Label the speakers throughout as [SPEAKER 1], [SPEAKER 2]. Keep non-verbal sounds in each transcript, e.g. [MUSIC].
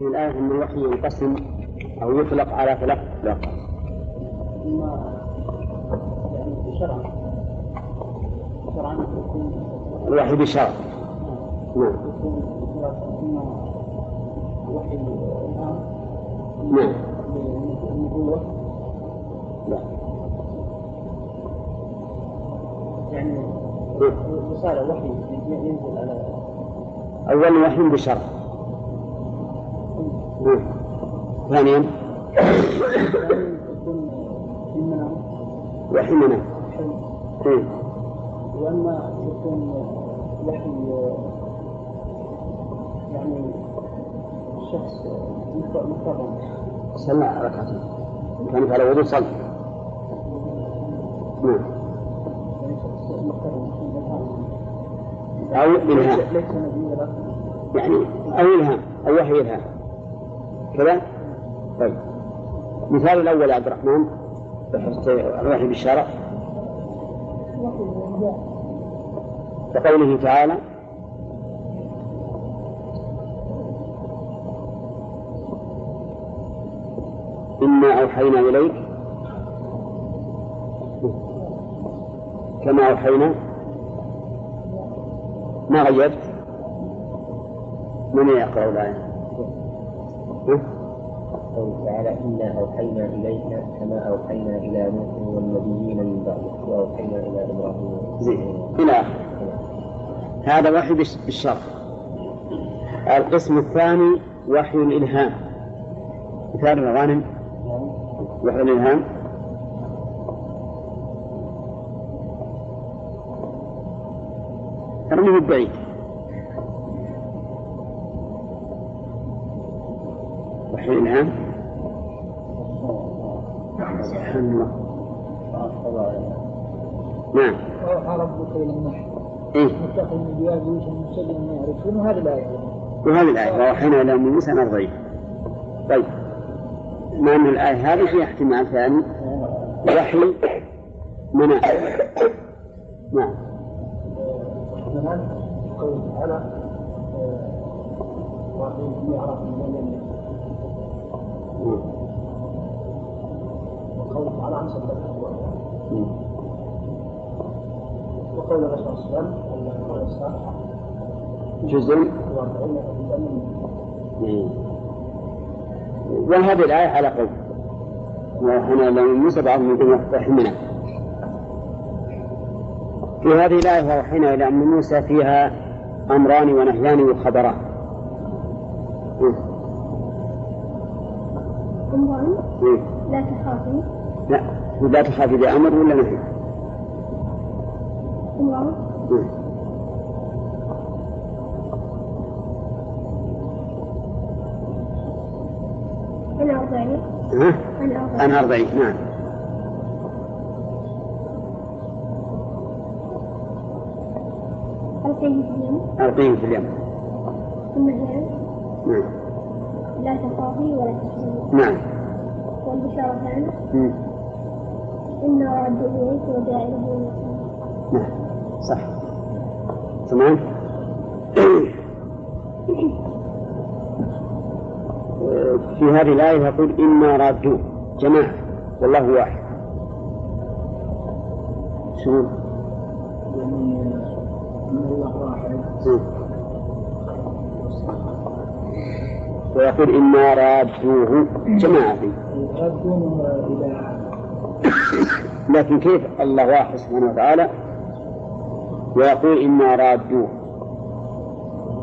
[SPEAKER 1] الآية أن الوحي ينقسم أو يطلق على ثلاث أطلاق.
[SPEAKER 2] يعني شرعا شرعا يكون
[SPEAKER 1] الوحي بشرع. نعم.
[SPEAKER 2] الآن
[SPEAKER 1] نعم. لا.
[SPEAKER 2] يعني رسالة وحي ينزل على
[SPEAKER 1] أول وحي بشرع. نعم. ثانيا.
[SPEAKER 2] حلم
[SPEAKER 1] إيه.
[SPEAKER 2] وأما يكون وحي يعني شخص مكرم
[SPEAKER 1] صلى ركعتين. كانت على وضوء صلى. نعم.
[SPEAKER 2] يعني
[SPEAKER 1] أو إلهام. يعني أو إلهام أو وحي إلهام. كذا؟ طيب. مثال الأول يا عبد الرحمن الوحي بالشرع كقوله تعالى إنا أوحينا إليك كما أوحينا ما غيرت من يقرأ الآية؟
[SPEAKER 3] قوله تعالى إنا أوحينا إليك كما أوحينا إلى نوح والنبيين من بعده وأوحينا إلى إبراهيم
[SPEAKER 1] زين. إلى هذا وحي بالش- بالشرع القسم الثاني وحي الإلهام. مثال الغانم وحي الإلهام. ارميه بعيد وحي الإلهام. نعم.
[SPEAKER 2] أوحى ربك إلى النحل متخذ من جواب يوسف مسجدا يعرفون وهذه الآية
[SPEAKER 1] وهذه الآية وأوحينا إلى موسى أن أرضيه طيب. مع أن الآية؟ هذه فيها احتمال ثاني. وحي منام نعم.
[SPEAKER 2] مثلا قوله تعالى وفي يعرف من عن صدق وقول الرسول صلى الله عليه وسلم
[SPEAKER 1] جزء وهذه الآية على قول. إلى أم موسى بعضهم يقول منام في هذه الآية وأوحينا إلى أم موسى فيها أمران ونهيان وخبران. إيه.
[SPEAKER 4] لا تخافي.
[SPEAKER 1] لا لا تخافي بأمر ولا نهي؟
[SPEAKER 4] امرأة
[SPEAKER 1] إيه.
[SPEAKER 4] أنا أرضعي.
[SPEAKER 1] ها؟
[SPEAKER 4] أنا أرضعي.
[SPEAKER 1] نعم.
[SPEAKER 4] ألقيه في اليم.
[SPEAKER 1] ألقيه في اليم.
[SPEAKER 4] ثم
[SPEAKER 1] نعم.
[SPEAKER 4] لا تخافي ولا تحزني
[SPEAKER 1] نعم.
[SPEAKER 4] والبشارتان إنا رد إليك وجاعله.
[SPEAKER 1] نعم صح تمام في هذه الآية يقول إنا رادوه جماعة والله واحد شنو؟
[SPEAKER 2] يعني أن الله واحد.
[SPEAKER 1] ويقول إنا رادوه جماعة
[SPEAKER 2] ردهم إلى [LAUGHS]
[SPEAKER 1] لكن كيف الله واحد سبحانه وتعالى ويقول إنا رادوه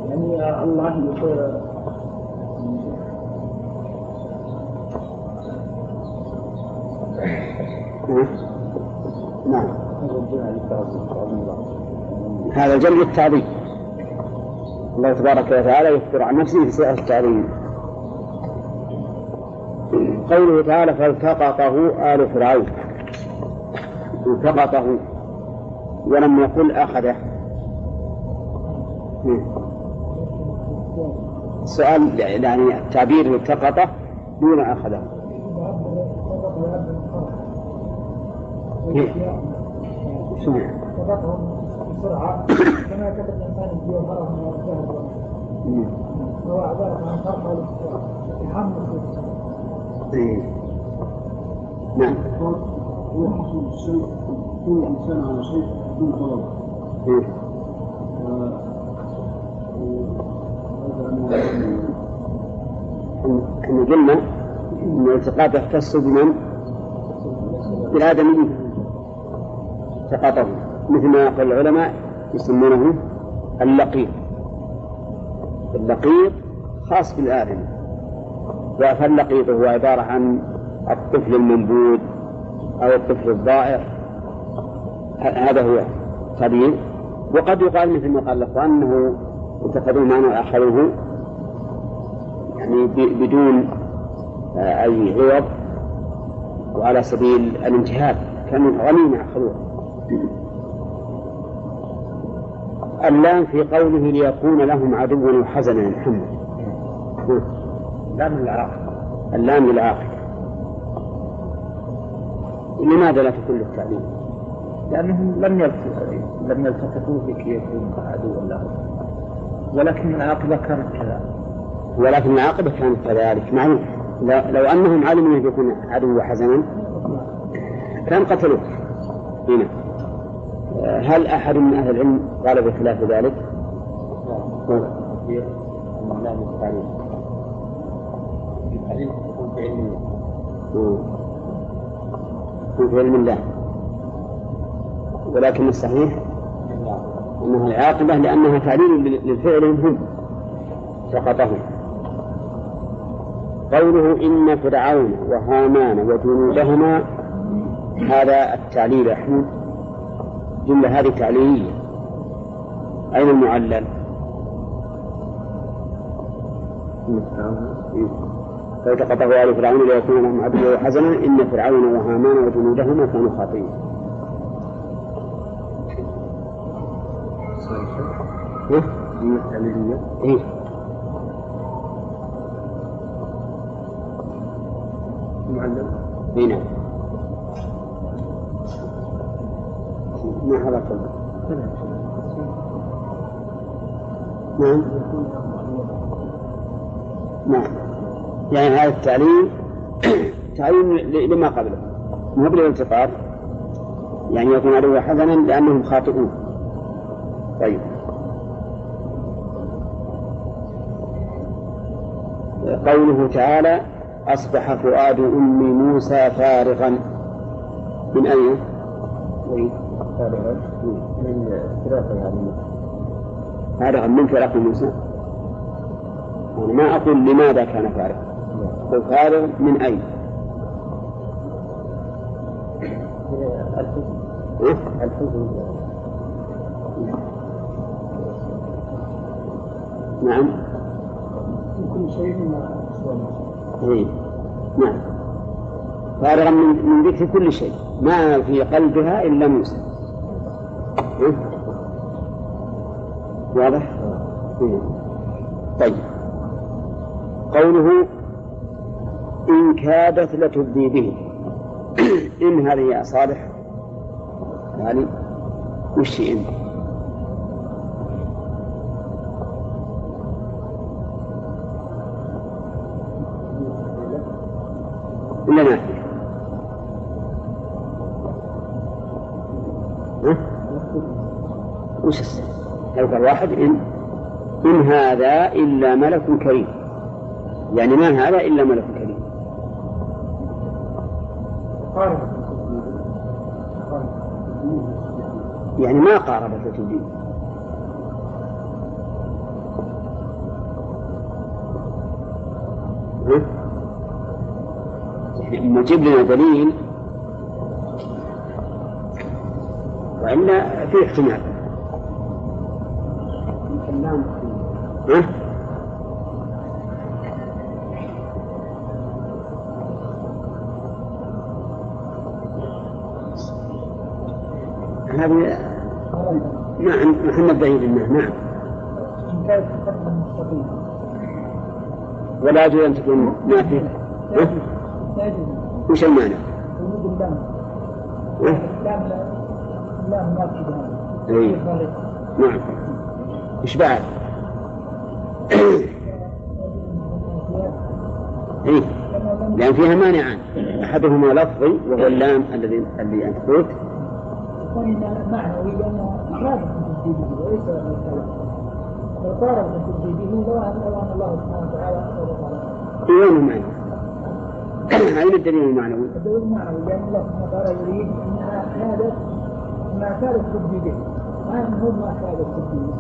[SPEAKER 2] يعني الله يقول؟ [LAUGHS]
[SPEAKER 1] نعم. هذا جلب التعظيم. الله تبارك وتعالى يخبر عن نفسه في سورة التعظيم. قوله تعالى فالتقطه آل فرعون. التقطه ولم يقل أخذه سؤال يعني تعبير التقطه دون أخذه
[SPEAKER 2] بسرعة كما كتب الإنسان من يحمل
[SPEAKER 1] إيه. نعم.
[SPEAKER 2] هو حصول الشيء يكون الإنسان على شيء بدون طلب.
[SPEAKER 1] إيه. إحنا قلنا إن الالتقاط يختص بمن؟ بالآدميين. التقاطه مثل ما يقول العلماء يسمونه اللقيط. اللقيط خاص بالآدمي. فاللقيط هو عبارة عن الطفل المنبوذ. أو الطفل الضائع. هذا هو سبيل وقد يقال مثل ما قال الأخوان أنه اتخذوا معنى وأخذوه يعني بدون آه، أي عوض وعلى سبيل الانتهاك. كانوا غنيمة أخذوه اللام في قوله ليكون لهم عدوا وحزنا محمد.
[SPEAKER 3] لام العاقل
[SPEAKER 1] اللام للعاقل لماذا لا تكون للتعليم؟
[SPEAKER 3] لأنهم لم لم يلتفتوا بك يكون عدوا له ولكن العاقبة كانت كذلك
[SPEAKER 1] ولكن العاقبة كانت كذلك. معروف لو, لو أنهم علموا أن يكون عدو حزنا كان قتلوه. هنا آه، هل أحد من أهل العلم قال بخلاف ذلك؟
[SPEAKER 3] هي في علم الله.
[SPEAKER 1] ولكن الصحيح أنها العاقبة لأنها تعليل لل- للفعل هم سقطهم قوله إن فرعون وهامان وجنودهما هذا التعليل يا حمود جملة هذه تعليلية. أين المعلل؟ فالتقطه آل فرعون ليكون لهم عدوا وحزنا إن فرعون وهامان وجنودهما كانوا خاطئين إيه؟ إيه؟
[SPEAKER 3] معلم
[SPEAKER 1] إيه نعم ما حضرت. نعم نعم يعني هذا التعليم [COUGHS] تعليم لما قبله. مو بالالتقاط يعني يكون عدو حزنا لأنهم خاطئون. طيب. قوله تعالى أصبح فؤاد أم موسى فارغا. من أين؟
[SPEAKER 3] فارغا. من فراق يعني
[SPEAKER 1] فارغا من فراق موسى. أنا ما أقول لماذا كان فارغا. فارغ من أين؟
[SPEAKER 3] الحزن؟ الحزن
[SPEAKER 1] نعم
[SPEAKER 2] كل شيء
[SPEAKER 1] إيه؟ نعم فارغا من من ذكر كل شيء ما في قلبها إلا موسى إيه؟ واضح؟ إيه. طيب قوله إن كادت لتبدي به [CLEARS THROAT] إن هذه يا صالح يعني وش إن؟ ولا؟ ها؟ وش السبب؟ لو قال واحد إن إن هذا إلا ملك كريم يعني ما هذا إلا ملك كريم يعني ما قاربت التوحيد ها؟ يعني جيب لنا دليل وإلا في احتمال بعيد منه نعم ولا يجوز أن تكون نافية وش المعنى؟ إيه. نعم إيش بعد؟ [COUGHS] إيه؟ لأن فيها مانعان أحدهما لفظي وهو اللام الذي الذي أنت قلت
[SPEAKER 2] الثاني معنوي لأنه رابط بتجديده وليس الكلام لو قارب بتجديده لو أن لو أن الله سبحانه وتعالى أمر
[SPEAKER 1] في وين المعنى؟ أين الدليل المعنوي؟
[SPEAKER 2] الدليل المعنوي لأن الله سبحانه وتعالى يريد أنها كادت ما كادت تبدي به ما هو ما كادت تبدي به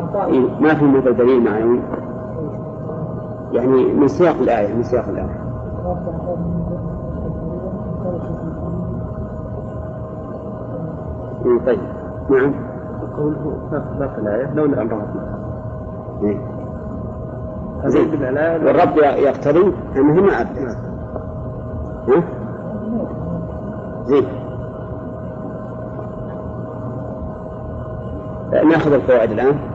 [SPEAKER 2] ما قال
[SPEAKER 1] إيه؟ ما في مثل دليل معنوي يعني من سياق الآية من سياق الآية طيب. نعم.
[SPEAKER 3] قوله باقي الآية؟ لولا أن. هذه بالآية
[SPEAKER 1] والرب يقتضي أنه ما أبدأ ها؟ زين. ناخذ القواعد الآن.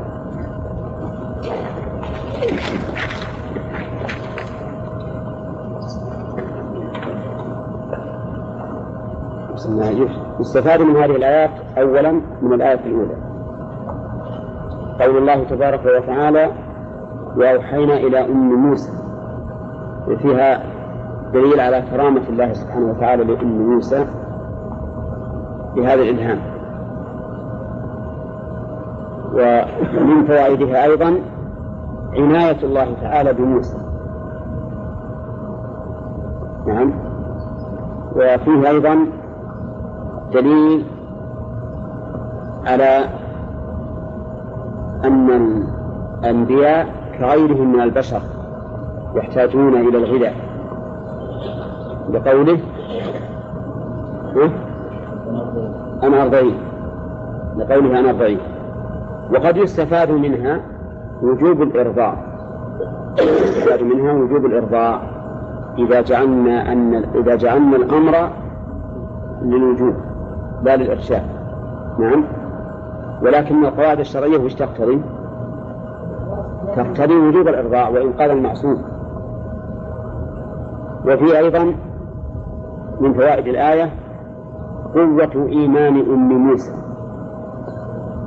[SPEAKER 1] يستفاد من هذه الآيات أولا من الآية الأولى. قول الله تبارك وتعالى وأوحينا إلى أم موسى. فيها دليل على كرامة الله سبحانه وتعالى لأم موسى بهذا الإلهام. ومن فوائدها أيضا عناية الله تعالى بموسى. نعم. وفيه أيضا دليل على أن الأنبياء كغيرهم من البشر يحتاجون إلى الغذاء. لقوله ها؟ أنا أرضعين لقوله أنا أرضعين وقد يستفاد منها وجوب الإرضاع يستفاد منها وجوب الإرضاع إذا جعلنا أن إذا جعلنا الأمر للوجوب. لا للإرشاد نعم ولكن القواعد الشرعية وش تقتضي؟ تقتضي وجوب الإرضاع وإن قال المعصوم وفي أيضا من فوائد الآية قوة إيمان أم موسى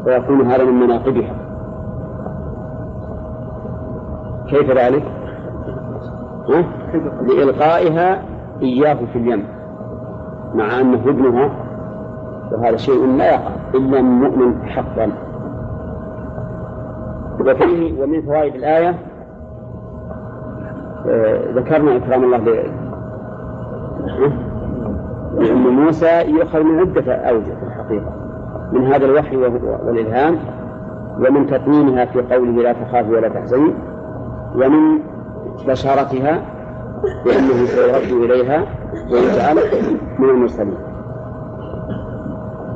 [SPEAKER 1] ويكون هذا من مناقبها كيف ذلك؟ ها؟ لإلقائها إياه في اليم مع أنه ابنها وهذا شيء لا يقع إلا من مؤمن حقا وفيه ومن فوائد الآية آه، ذكرنا إكرام الله ل- لأم موسى يؤخذ من عدة أوجه في الحقيقة. من هذا الوحي والإلهام ومن تطمينها في قوله لا تخافي ولا تحزني ومن بشارتها بأنه سيرد إليها ويجعل من المرسلين.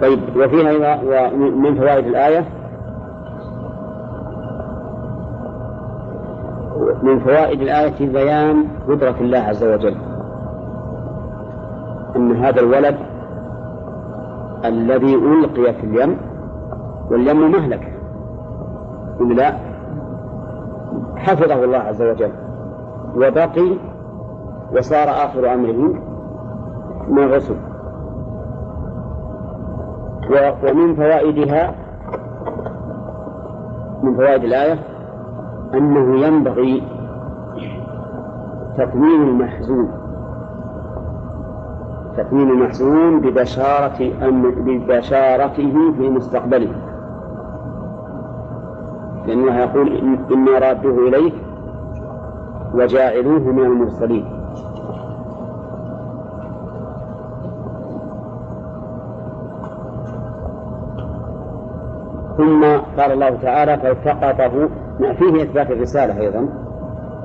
[SPEAKER 1] طيب وفيها ومن فوائد الآية؟ من فوائد الآية بيان قدرة الله عز وجل. أن هذا الولد الذي ألقي في اليم واليم مهلكة. ولا لا حفظه الله عز وجل. وبقي وصار آخر أمره من الرسل ومن فوائدها من فوائد الآية أنه ينبغي تطمين المحزون تطمين المحزون ببشارة ببشارته في مستقبله. لأن الله يقول إن- إنا رادوه إليك وجاعلوه من المرسلين ثم قال الله تعالى فالتقطه ما فيه إثبات الرسالة أيضا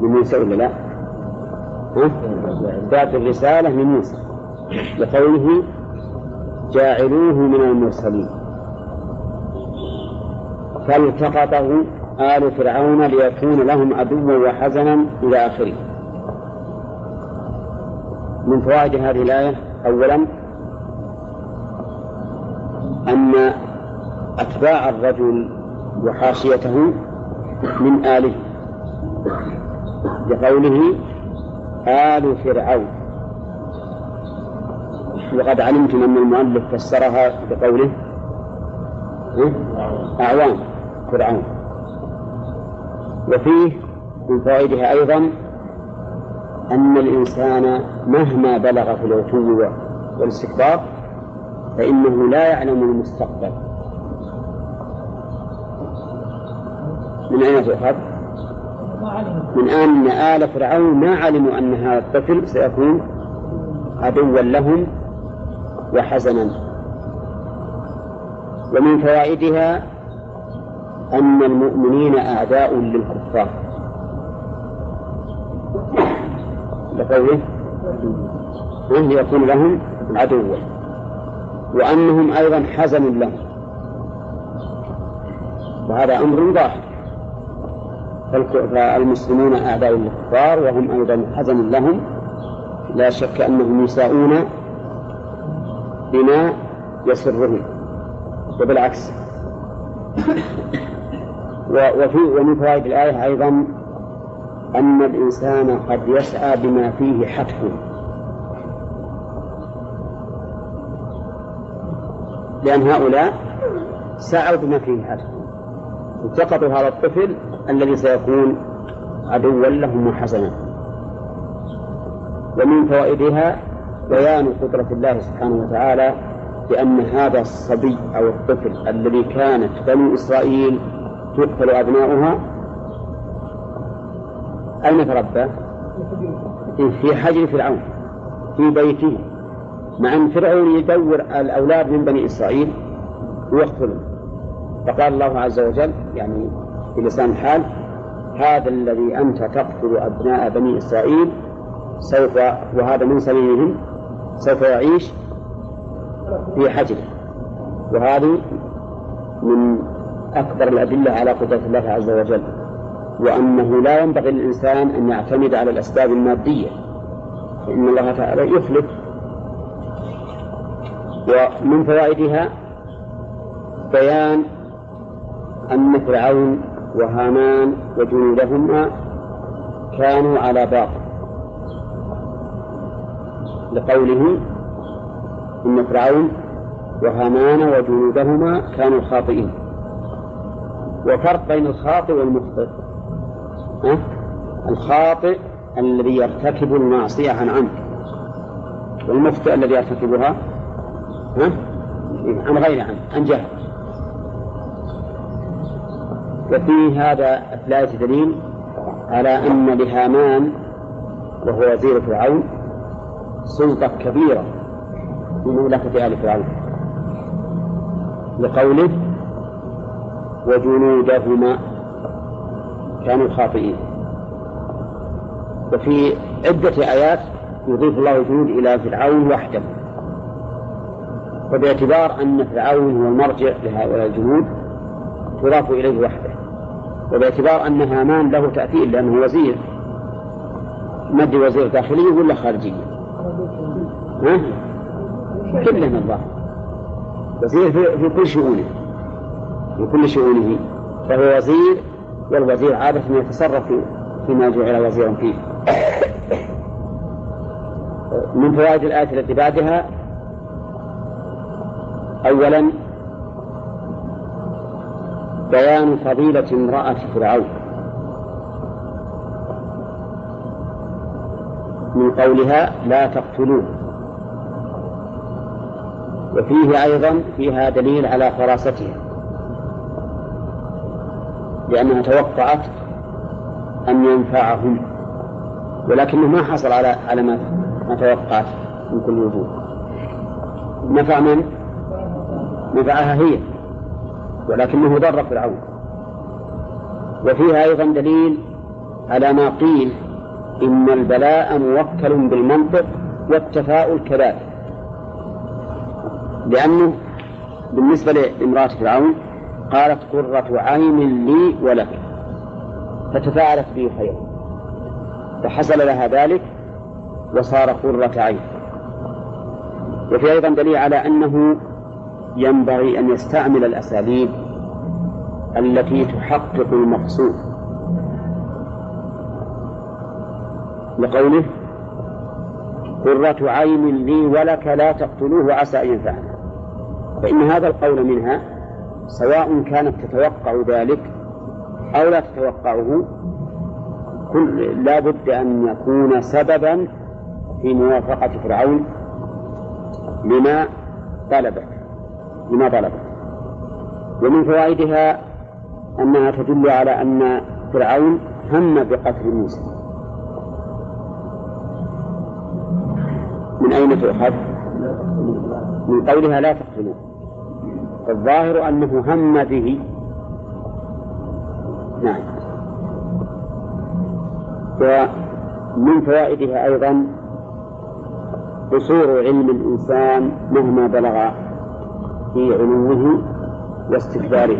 [SPEAKER 1] من موسى ولا لا؟ إثبات الرسالة من موسى لقوله جاعلوه من المرسلين. فالتقطه آل فرعون ليكون لهم عدوا وحزنا إلى آخره. من فوائد هذه الآية؟ أولا أن أتباع الرجل وحاشيته من آله لقوله آل فرعون وقد علمتم أن المؤلف فسرها بقوله؟ أعوان فرعون وفيه من فوائدها أيضا أن الإنسان مهما بلغ في العتو والاستكبار فإنه لا يعلم المستقبل من أين تؤخذ؟ من أن آل فرعون ما علموا أن هذا الطفل سيكون عدوا لهم وحزنا. ومن فوائدها أن المؤمنين أعداء للكفار. لقوله يكون لهم عدوا وأنهم أيضا حزن لهم. وهذا أمر ظاهر فالمسلمون أعداء للكفار وهم أيضا حزن لهم. لا شك أنهم يساءون بما يسرهم وبالعكس. وفي ومن فوائد الآية أيضا أن الإنسان قد يسعى بما فيه حتف لأن هؤلاء سعوا بما فيه حتف التقطوا هذا الطفل الذي سيكون عدوا لهم وحسنا. ومن فوائدها بيان قدرة الله سبحانه وتعالى بأن هذا الصبي أو الطفل الذي كانت بنو إسرائيل تقتل أبناؤها أين تربى؟ في حجر فرعون في بيته. مع أن فرعون يدور الأولاد من بني إسرائيل ويقتلهم فقال الله عز وجل يعني في لسان الحال هذا الذي أنت تقتل أبناء بني إسرائيل سوف وهذا من سبيلهم سوف يعيش في حجره. وهذه من أكبر الأدلة على قدرة الله عز وجل. وأنه لا ينبغي للإنسان أن يعتمد على الأسباب المادية فإن الله تعالى يخلف. ومن فوائدها بيان أن فرعون وهامان وجنودهما كانوا على باطل. لقوله إن فرعون وهامان وجنودهما كانوا خاطئين. وفرق بين الخاطئ والمخطئ. أه؟ الخاطئ الذي يرتكب المعصية عن عمد. والمخطئ الذي يرتكبها؟ ها؟ عن غير عمد عن جهل. وفي هذا الآية دليل على أن لهامان وهو وزير فرعون سلطة كبيرة في مملكة آل فرعون. لقوله وجنودهما كانوا خاطئين. وفي عدة آيات يضيف الله الجنود إلى فرعون وحده. وباعتبار أن فرعون هو المرجع لهؤلاء الجنود تضاف إليه وحده. وباعتبار أن هامان له تأثير لأنه وزير. مد وزير داخلية ولا خارجية؟ ها؟ كله من الله وزير في, في كل شؤونه. في كل شؤونه. فهو وزير والوزير عادة يتصرف فيما جعل وزيرا فيه. من فوائد الآية التي بعدها أولا بيان فضيلة امرأة فرعون. من قولها لا تقتلوه. وفيه أيضا فيها دليل على فراستها. لأنها توقعت أن ينفعهم. ولكنه ما حصل على على ما ما توقعت من كل وجوه. نفع من؟ نفعها هي. ولكنه ضر فرعون. وفيها أيضا دليل على ما قيل إن البلاء موكل بالمنطق والتفاؤل كذلك. لأنه بالنسبة لامرأة فرعون قالت قرة عين لي ولك. فتفاعلت به خيرا فحصل لها ذلك وصار قرة عين. وفي أيضا دليل على أنه ينبغي أن يستعمل الأساليب التي تحقق المقصود. لقوله قرة عين لي ولك لا تقتلوه عسى أن ينفعنا. فإن هذا القول منها سواء كانت تتوقع ذلك أو لا تتوقعه كل لا بد أن يكون سببا في موافقة فرعون لما طلبه. لما طلبه ومن فوائدها أنها تدل على أن فرعون هم بقتل موسى. من أين تؤخذ؟ من قولها لا تقتلوه الظاهر أنه هم به. نعم. ومن فوائدها أيضا قصور علم الإنسان مهما بلغ في علوه واستكباره.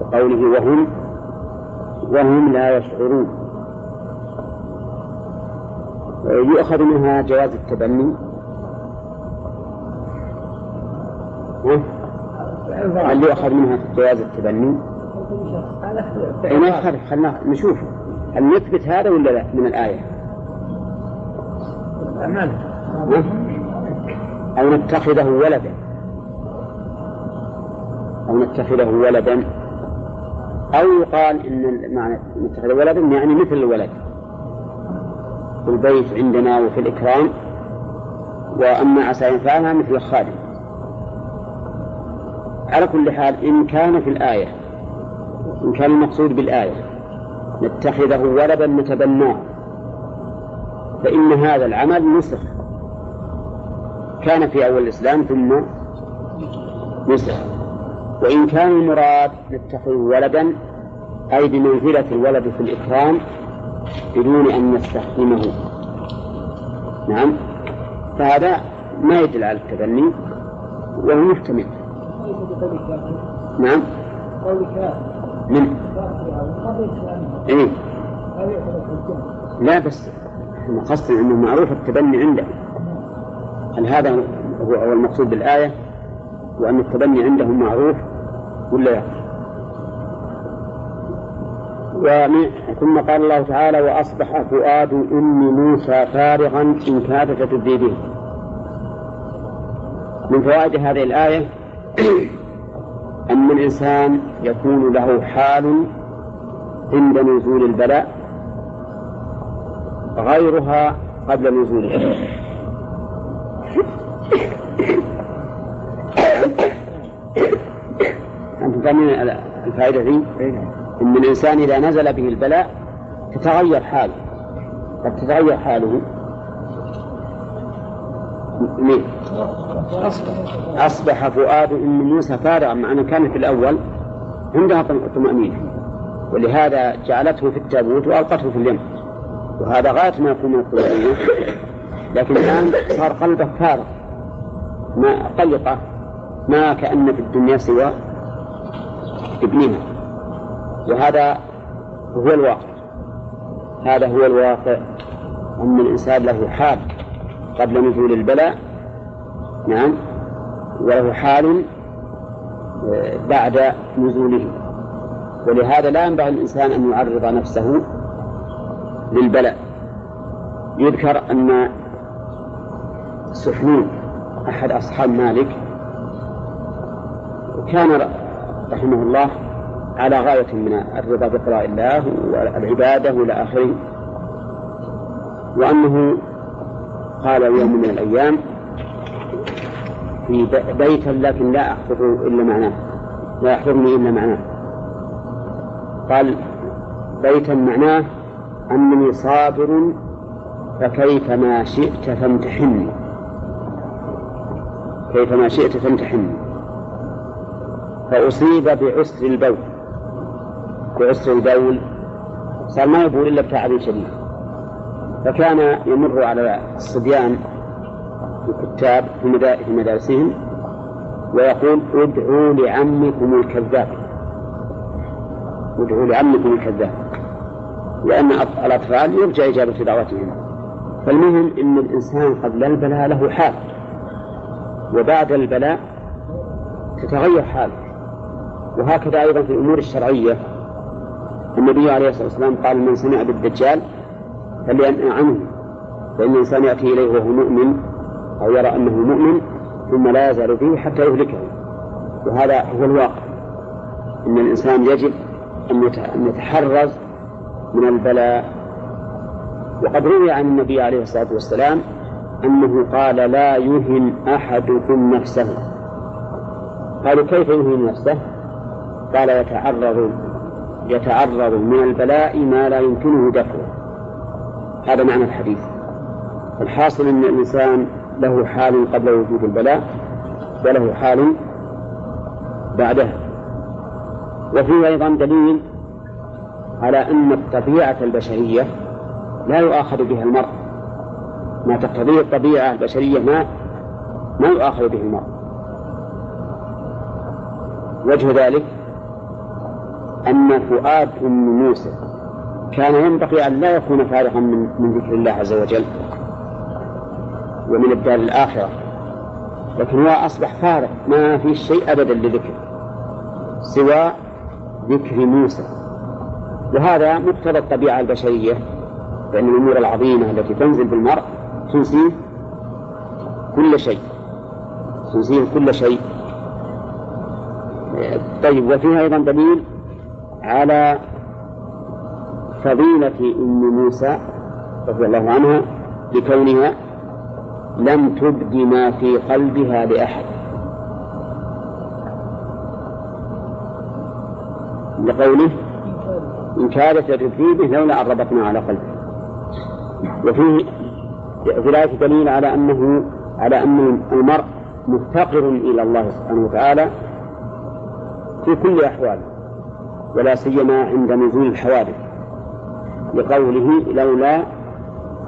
[SPEAKER 1] وقوله وهم وهم لا يشعرون. يؤخذ منها جواز التبني. هل يؤخذ منها جواز التبني؟ اي ما يخالف خلنا نشوف. هل نثبت هذا ولا لا من الآية؟ أو نتخذه ولدا. أو نتخذه ولدا. أو يقال إن معنى نتخذ ولدا يعني مثل الولد. في البيت عندنا وفي الإكرام. وأما عسى ينفعنا مثل الخادم. على كل حال إن كان في الآية إن كان المقصود بالآية نتخذه ولدا نتبناه فإن هذا العمل نسخ. كان في أول الإسلام ثم نسخ وإن كان المراد نتخذه ولدا أي بمنزلة الولد في الإكرام بدون أن نستخدمه نعم. فهذا ما يدل على التبني وهو محتمل نعم. من؟ إيه؟ لا بس إحنا قصدنا إنه معروف التبني عنده. هل هذا هو المقصود بالآية؟ وأن التبني عندهم معروف ولا لا؟ ثم قال الله تعالى وأصبح فؤاد أم موسى فارغا إن كادت تبدي به. من فوائد هذه الآية [CLEARS THROAT] أن الإنسان يكون له حال عند نزول البلاء غيرها قبل نزوله. فاهمين الفائدة ذي؟ أن الإنسان إذا نزل به البلاء تتغير حاله. قد تتغير حاله. مين؟ أصبح. فؤاد أم موسى فارغا مع أنه كان في الأول عندها طمأنينة. ولهذا جعلته في التابوت وألقته في اليم. وهذا غاية ما يكون من الطمأنينة لكن الآن صار قلبه فارغ. ما قلقة. ما كأن في الدنيا سوى ابنها وهذا هو الواقع. هذا هو الواقع. أن الإنسان له حال قبل نزول البلاء. نعم. وله حال آه، بعد نزوله. ولهذا لا ينبغي الإنسان أن يعرض نفسه للبلاء. يذكر أن سحنون أحد أصحاب مالك كان رحمه الله على غاية من الرضا بقضاء الله والعبادة إلى آخره وأنه قال يوم من الأيام في بيتا لكن لا أحفظ إلا معناه لا يحفظني إلا معناه. قال بيتا معناه أنني صابر فكيف ما شئت فامتحني كيف ما شئت فامتحني فأصيب بعسر البول. بعسر البول صار ما يبول إلا بتعب شديد فكان يمر على الصبيان الكتاب في مدارسهم ويقول ادعوا لعمكم الكذاب. ادعوا لعمكم الكذاب. لأن الأطفال يرجى إجابة دعوتهم. فالمهم أن الإنسان قبل البلاء له حال. وبعد البلاء تتغير حاله. وهكذا أيضا في الأمور الشرعية. النبي عليه الصلاة والسلام قال من سمع بالدجال فلينأ عنه فإن الإنسان يأتي إليه وهو مؤمن أو يرى أنه مؤمن ثم لا يزال به حتى يهلكه. وهذا هو الواقع أن الإنسان يجب أن يتحرز من البلاء. وقد روي عن النبي عليه الصلاة والسلام أنه قال لا يهن أحدكم نفسه. قالوا كيف يهن نفسه؟ قال يتعرض يتعرض من البلاء ما لا يمكنه دفعه. هذا معنى الحديث. الحاصل أن الإنسان له حال قبل وجود البلاء وله حال بعدها وفيه أيضا دليل على أن الطبيعة البشرية لا يؤاخذ بها المرء. ما تقتضيه الطبيعة البشرية ما ما يؤاخذ به المرء. وجه ذلك أن فؤاد أم موسى كان ينبغي أن لا يكون فارغا من, من ذكر الله عز وجل ومن الدار الآخرة لكن هو أصبح فارغ ما في شيء أبدا لذكر سوى ذكر موسى. وهذا مقتضى الطبيعة البشرية فإن الأمور العظيمة التي تنزل بالمرء تنسيه كل شيء تنسيه كل شيء. طيب وفيها أيضا دليل على فضيلة أم موسى رضي الله عنها لكونها لم تبد ما في قلبها لأحد. لقوله إن كادت لتبدي به لولا أن على قلبه. وفيه في الآية دليل على أنه على أن المرء مفتقر إلى الله سبحانه وتعالى في كل أحواله. ولا سيما عند نزول الحوادث لقوله لولا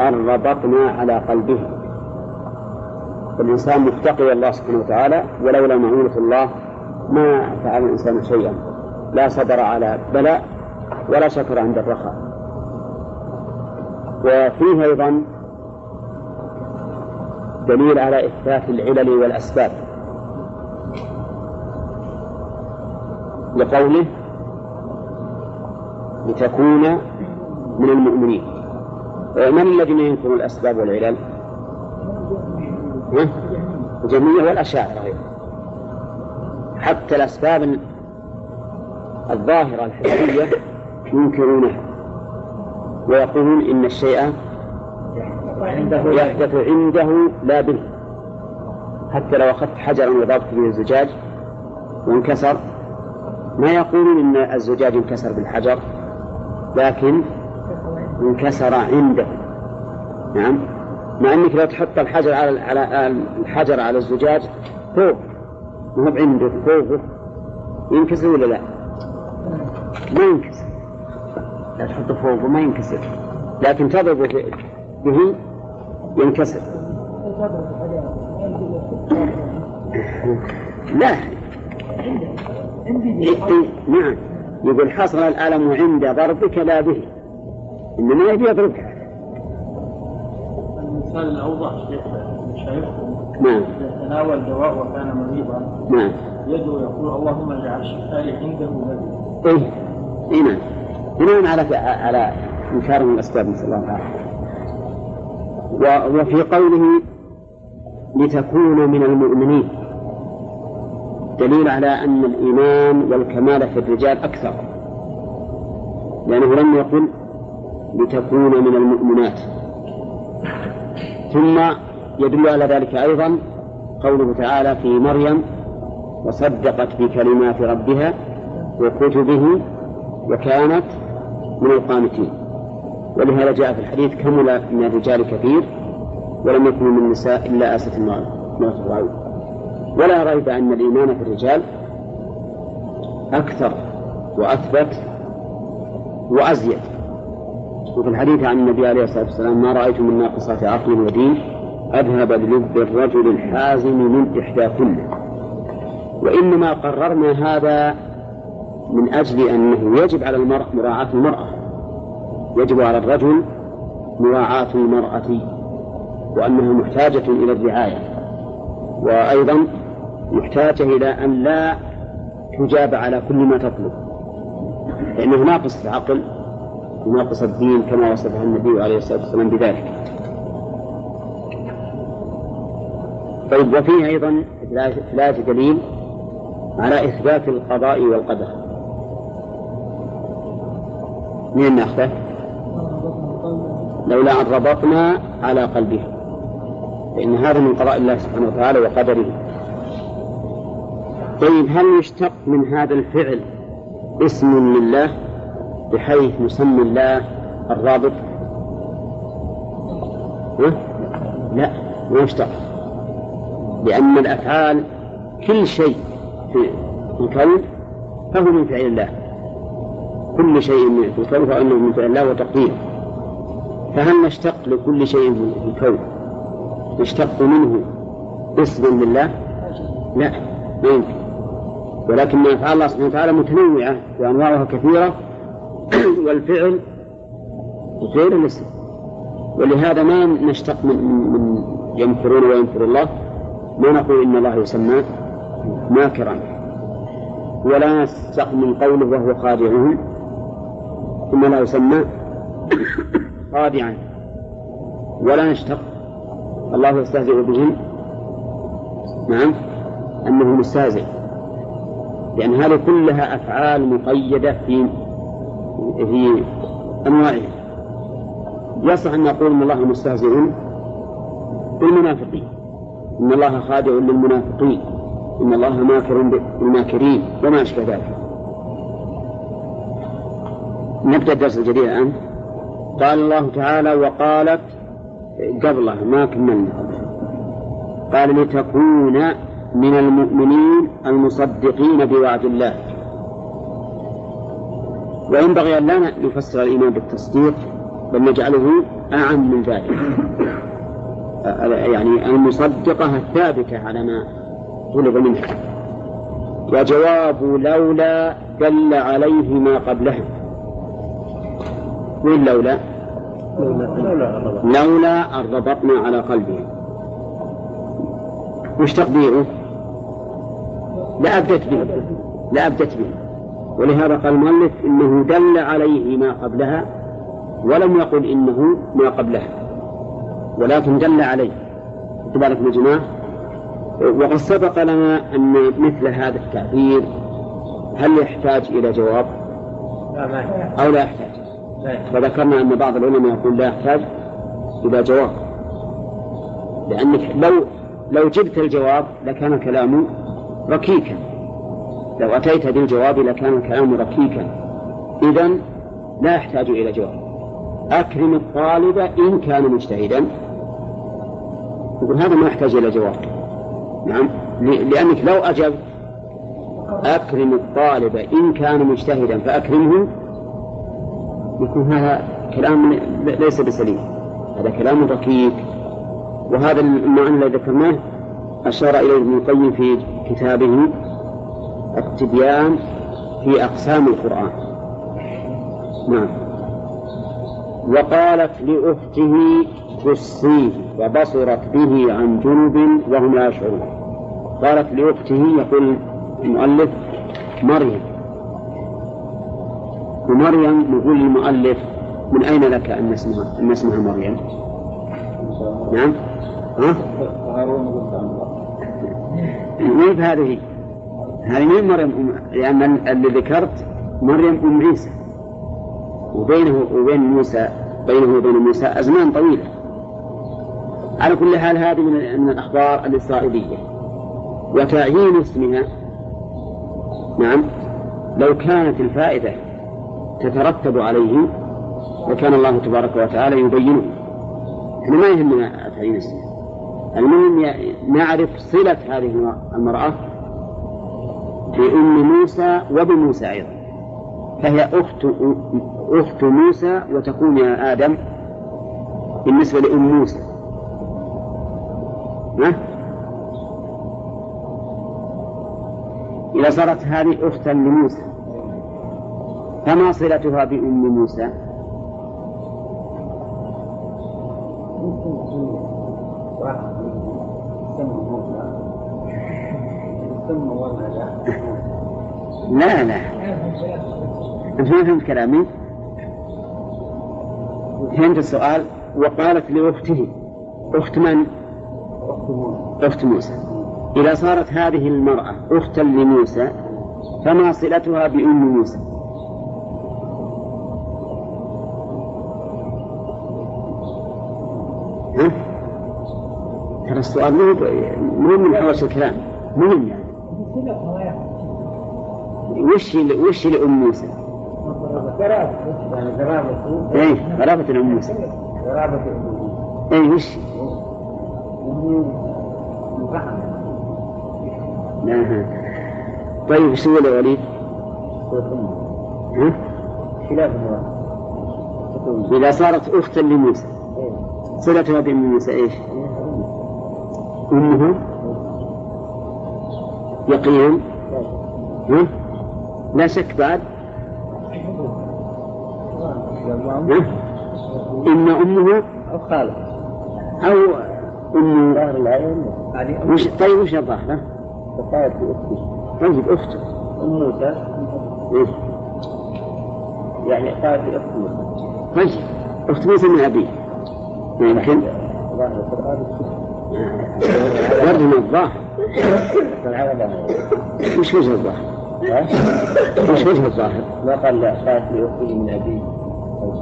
[SPEAKER 1] أن ربطنا على قلبه. فالإنسان مفتقر إلى الله سبحانه وتعالى ولولا معونة الله ما فعل الإنسان شيئا. لا صبر على بلاء ولا شكر عند الرخاء. وفيه أيضا دليل على إثبات العلل والأسباب. لقوله لتكون من المؤمنين. من الذين ينكرون الأسباب والعلل؟ الجميع والأشاعرة حتى الأسباب الظاهرة الحسية ينكرونها. ويقولون إن الشيء يحدث عنده لا به. حتى لو أخذت حجرا وضربت به الزجاج وانكسر ما يقولون إن الزجاج انكسر بالحجر؟ لكن انكسر عنده. نعم؟ مع إنك لو تحط الحجر على على الحجر على الزجاج فوق. ما هو عنده فوقه ينكسر ولا لا؟ ما ينكسر. لا تحطه فوقه ما ينكسر. لكن تضرب به ينكسر. لا. نعم. يقول حصل الألم عند ضربك لا به. إنما يبي يضربك.
[SPEAKER 5] المثال الأوضح شيخ
[SPEAKER 1] نعم.
[SPEAKER 5] تناول دواء وكان مريضا.
[SPEAKER 1] نعم.
[SPEAKER 5] يدعو يقول اللهم اجعل شفائي عنده نبي
[SPEAKER 1] إيه. إيه نعم. بناء على على إنكار من الأسباب نسأل الله العافية. وفي قوله لتكونوا من المؤمنين. دليل على أن الإيمان والكمال في الرجال أكثر. لأنه لم يقل لتكون من المؤمنات. ثم يدل على ذلك أيضا قوله تعالى في مريم وصدقت بكلمات ربها وكتبه وكانت من القانتين. ولهذا جاء في الحديث كمل من الرجال كثير ولم يكن من النساء إلا آسة الموت ولا ريب أن الإيمان في الرجال أكثر وأثبت وأزيد. وفي الحديث عن النبي عليه الصلاة والسلام ما رأيت من ناقصات عقل ودين؟ أذهب بلب الرجل الحازم من إحدى كله وإنما قررنا هذا من أجل أنه يجب على المرء مراعاة المرأة. يجب على الرجل مراعاة المرأة وأنها محتاجة إلى الرعاية. وأيضا محتاجة إلى أن لا تجاب على كل ما تطلب. لأنه ناقص العقل وناقص الدين كما وصفها النبي عليه الصلاة والسلام بذلك. طيب وفيه أيضا في دليل على إثبات القضاء والقدر. من ناخذه؟ لولا أن ربطنا على قلبها فإن هذا من قضاء الله سبحانه وتعالى وقدره. طيب هل يشتق من هذا الفعل اسم لله بحيث نسمي الله الرابط؟ لا ما يشتق. لأن الأفعال كل شيء في الكون فهو من فعل الله. كل شيء في الكون فإنه من فعل الله وتقديره فهل نشتق لكل شيء في الكون؟ نشتق منه اسم لله؟ لا ما يمكن. ولكن أفعال الله سبحانه وتعالى متنوعة وأنواعها كثيرة. [CLEARS THROAT] والفعل غير الاسم. ولهذا ما نشتق من, من يمكرون ويمكر الله. ما نقول إن الله يسمى ماكرا ولا نشتق من قوله وهو خادعهم. ثم لا يسمى [CLEARS THROAT] خادعا. ولا نشتق. الله يستهزئ بهم. نعم. أنه مستهزئ. لأن هذه كلها أفعال مقيدة في في أنواعها. يصح أن نقول إن الله مستهزئ بالمنافقين. إن الله خادع للمنافقين. إن الله ماكر بالماكرين وما أشبه ذلك. نبدأ الدرس الجديد الآن. قال الله تعالى وقالت قبله ما كملنا. قال لتكون من المؤمنين المصدقين بوعد الله. وينبغي أن لا نفسر الإيمان بالتصديق بل نجعله أعم من ذلك. يعني المصدقة الثابتة على ما طلب منها. وجواب لولا دل عليه ما قبلها. وين لولا؟ لولا أن ربطنا على قلبه. وش تقديره؟ لأبدت به. لأبدت به. ولهذا قال المؤلف إنه دل عليه ما قبلها ولم يقل إنه ما قبلها. ولكن دل عليه. تبارك يا جماعة؟ وقد سبق لنا أن مثل هذا التعبير هل يحتاج إلى جواب؟ أو لا يحتاج؟ فذكرنا أن بعض العلماء يقول لا يحتاج إلى جواب. لأنك لو لو جبت الجواب لكان الكلام ركيكا. لو أتيت بالجواب لكان الكلام ركيكا. إذا لا يحتاج إلى جواب. أكرم الطالب إن كان مجتهدا. يقول هذا ما يحتاج إلى جواب. نعم. لأنك لو أجبت أكرم الطالب إن كان مجتهدا فأكرمه. يكون هذا كلام ليس بسليم. هذا كلام ركيك. وهذا المعنى الذي ذكرناه أشار إليه ابن القيم في كتابه التبيان في أقسام القرآن. نعم. وقالت لأخته قصيه وبصرت به عن جنب وهم لا يشعرون. قالت لأخته يقول المؤلف مريم. ومريم يقول المؤلف من أين لك أن اسمها أن اسمها مريم؟ نعم. ها؟ مين هذه؟ هذه مين مريم أم لأن اللي ذكرت مريم أم عيسى. وبينه وبين موسى بينه وبين موسى أزمان طويلة. على كل حال هذه من من الأخبار الإسرائيلية. وتعيين اسمها نعم. لو كانت الفائدة تترتب عليه لكان الله تبارك وتعالى يبينه. إحنا ما يهمنا تعيين اسمها. المهم نعرف صلة هذه المرأة بأم موسى وبموسى أيضا فهي أخت أخت موسى وتكون يا آدم بالنسبة لأم موسى ها؟ إذا صارت هذه أختا لموسى فما صلتها بأم موسى؟ لا. لا أنت ما فهمت كلامي؟ فهمت السؤال؟ وقالت لأخته. أخت من؟ أخت موسى. إذا صارت هذه المرأة أختا لموسى فما صلتها بأم موسى؟ ترى السؤال مو مو من حوش الكلام مهم يعني وش وش لأم موسى؟
[SPEAKER 3] يعني قرابة
[SPEAKER 1] إيه قرابة أم موسى
[SPEAKER 3] قرابة
[SPEAKER 1] إيه وش؟ لا طيب تقول يا وليد؟
[SPEAKER 3] خلاف
[SPEAKER 1] إذا صارت أختا لموسى صلتها بأم موسى إيش؟ أمه. يقين؟ لا شك بعد؟ إما أمه
[SPEAKER 3] أو خالة.
[SPEAKER 1] أو أم.
[SPEAKER 3] ظاهر العين. يعني
[SPEAKER 1] وش طيب وش الظاهرة؟
[SPEAKER 3] وقالت لأختي
[SPEAKER 1] طيب أخته
[SPEAKER 3] أم موسى.
[SPEAKER 1] إيه؟
[SPEAKER 3] يعني قالت لأخت موسى
[SPEAKER 1] طيب أخت موسى من أبيه يمكن.
[SPEAKER 3] ظاهر القرآن.
[SPEAKER 1] من الظاهر. وش وجه الظاهر؟ وش وجه الظاهر؟
[SPEAKER 3] ما قال لا من أبي أو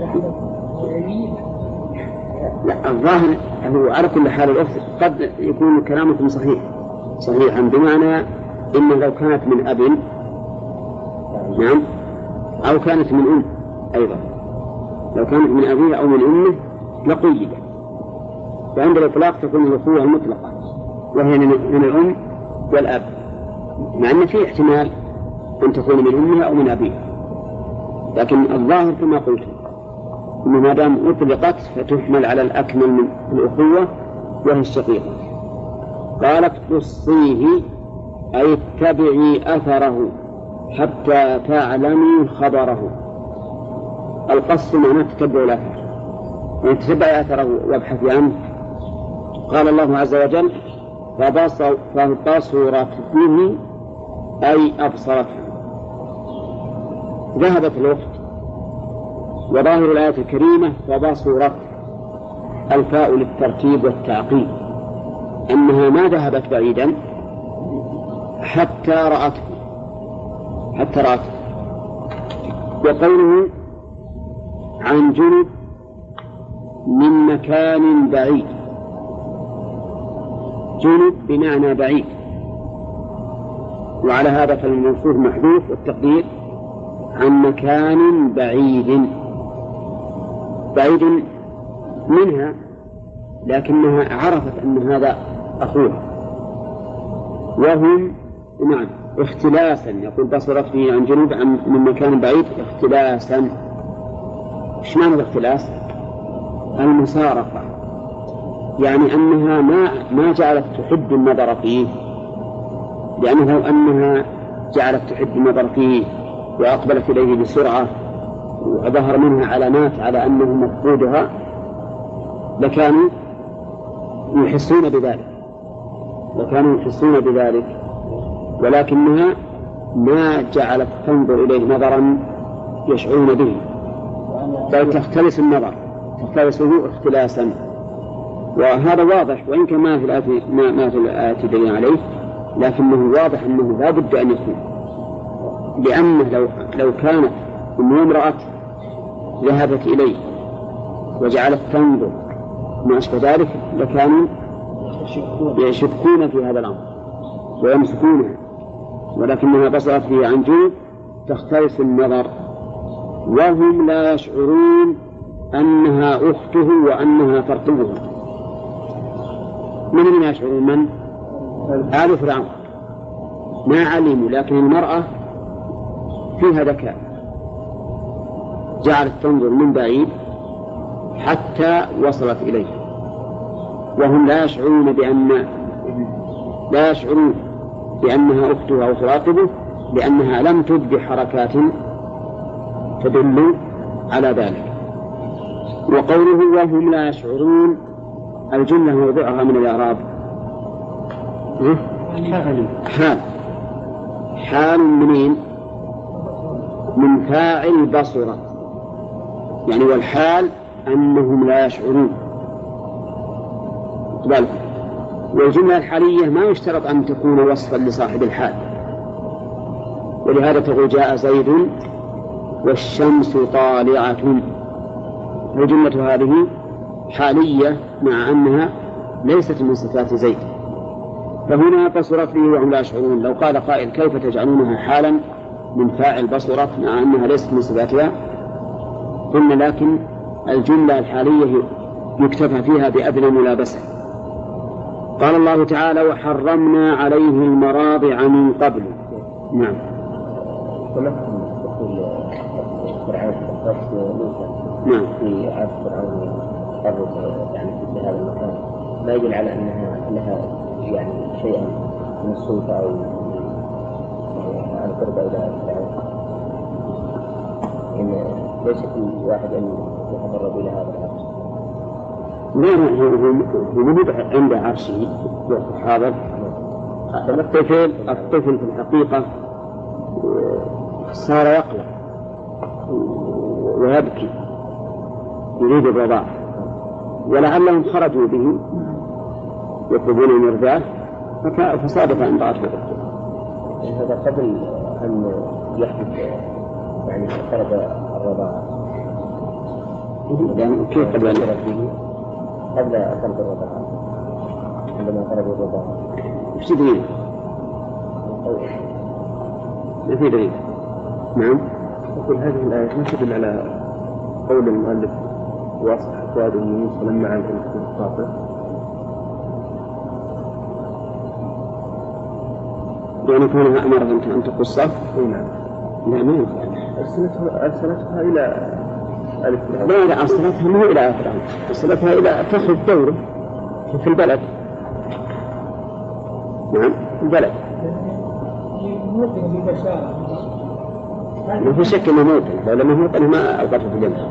[SPEAKER 2] لكن
[SPEAKER 1] لا الظاهر هو على كل حال الأخت قد يكون كلامكم صحيح. صحيحا بمعنى إنه لو كانت من أب نعم أو كانت من أم أيضا. لو كانت من أبيه أو من أمه لقيدت. فعند الإطلاق تكون الأخوة المطلقة. وهي من من الأم والأب. مع أن في احتمال أن تكون من أمها أو من أبيها. لكن الظاهر كما قلت أنه ما دام أطلقت فتحمل على الأكمل من الأخوة وهي الشقيقة قالت قصيه أي اتبعي أثره حتى تعلمي خبره. القص معناه تتبع الأثر يعني تتبعي أثره وابحثي عنه قال الله عز وجل فبصر فبصرت به أي أبصرته. ذهبت الأخت وظاهر الآية الكريمة فبصرت الفاء للترتيب والتعقيب. أنها ما ذهبت بعيدا حتى رأته. حتى رأته. وقوله عن جنب من مكان بعيد. جنب بمعنى بعيد. وعلى هذا فالموصوف محذوف والتقدير عن مكان بعيد. بعيد منها لكنها عرفت أن هذا أخوها. وهم نعم. اختلاسا. يقول بصرت فيه عن جنوب عن من مكان بعيد. اختلاسا. إيش معنى الاختلاس؟ المسارقة يعني أنها ما ما جعلت تحب النظر فيه. لأنه لو أنها جعلت تحب النظر فيه وأقبلت إليه بسرعة وظهر منها علامات على أنه مفقودها لكانوا يحسون بذلك. لكانوا يحسون بذلك. ولكنها ما جعلت تنظر إليه نظرا يشعرون به. بل تختلس النظر تختلسه اختلاسا. وهذا واضح وإن كان ما في الآية ما, ما في الآية دليل عليه لكنه واضح أنه لا بد أن يكون. لأنه لو لو كانت أم امرأة ذهبت إليه وجعلت تنظر ما أشبه ذلك لكانوا يشكون في هذا الأمر ويمسكونها. ولكنها بصرت فيه عن جنوب تختلس النظر. وهم لا يشعرون أنها أخته وأنها ترقبه من من يشعرون؟ من؟ آل فرعون. ما علموا لكن المرأة فيها ذكاء. جعلت تنظر من بعيد حتى وصلت إليه وهم لا يشعرون بأن لا يشعرون بأنها أخته أو تراقبه لأنها لم تبدي حركات تدل على ذلك. وقوله وهم لا يشعرون الجملة موضعها من الإعراب. حال. حال. منين؟ من فاعل بصرت يعني والحال أنهم لا يشعرون. بالكم والجملة الحالية ما يشترط أن تكون وصفا لصاحب الحال. ولهذا تقول جاء زيد والشمس طالعة. الجملة هذه حالية مع أنها ليست من صفات زيد. فهنا بصرت به وهم لا يشعرون. لو قال قائل كيف تجعلونها حالا من فاعل بصرت مع أنها ليست من صفاتها؟ قلنا لكن الجملة الحالية يكتفى فيها بأدنى ملابسة قال الله تعالى وحرمنا عليه المراضع من قبل. نعم. نعم.
[SPEAKER 3] في عهد فرعون قرب يعني في هذا المكان ما يدل على أنها لها يعني شيئا من السلطه أو القرب إلى فرعون إن ليس كل واحد أن يتقرب إلى هذا العرش
[SPEAKER 1] لا هو عند عرشه وقت حاضر الطفل الطفل في الحقيقة صار يقلق ويبكي يريد الرضاعة. ولعلهم خرجوا به يطلبون المرضعة فصادف أن رأته
[SPEAKER 3] هذا قبل أن يحدث يعني خرج الرضاعة.
[SPEAKER 1] يعني كيف قبل أن
[SPEAKER 3] به قبل خلق الرضاعه عندما خرج الرضاعه
[SPEAKER 1] وش دليل؟ ما في دليل؟ نعم.
[SPEAKER 6] أقول هذه الآية ما تدل على قول المؤلف وأصبح فؤاد بن موسى لما في الخاطئ
[SPEAKER 1] يعني كونها أمر أن تقصه
[SPEAKER 6] أي نعم.
[SPEAKER 1] لا ما ينفع.
[SPEAKER 6] أرسلتها أرسلتها إلى.
[SPEAKER 1] لا لا أرسلتها مو إلى فرعون أرسلتها إلى تأخذ دوره في البلد. نعم. البلد. ما في شك إنه موطن. لو لم يموطن ما اوقفه في الجنة.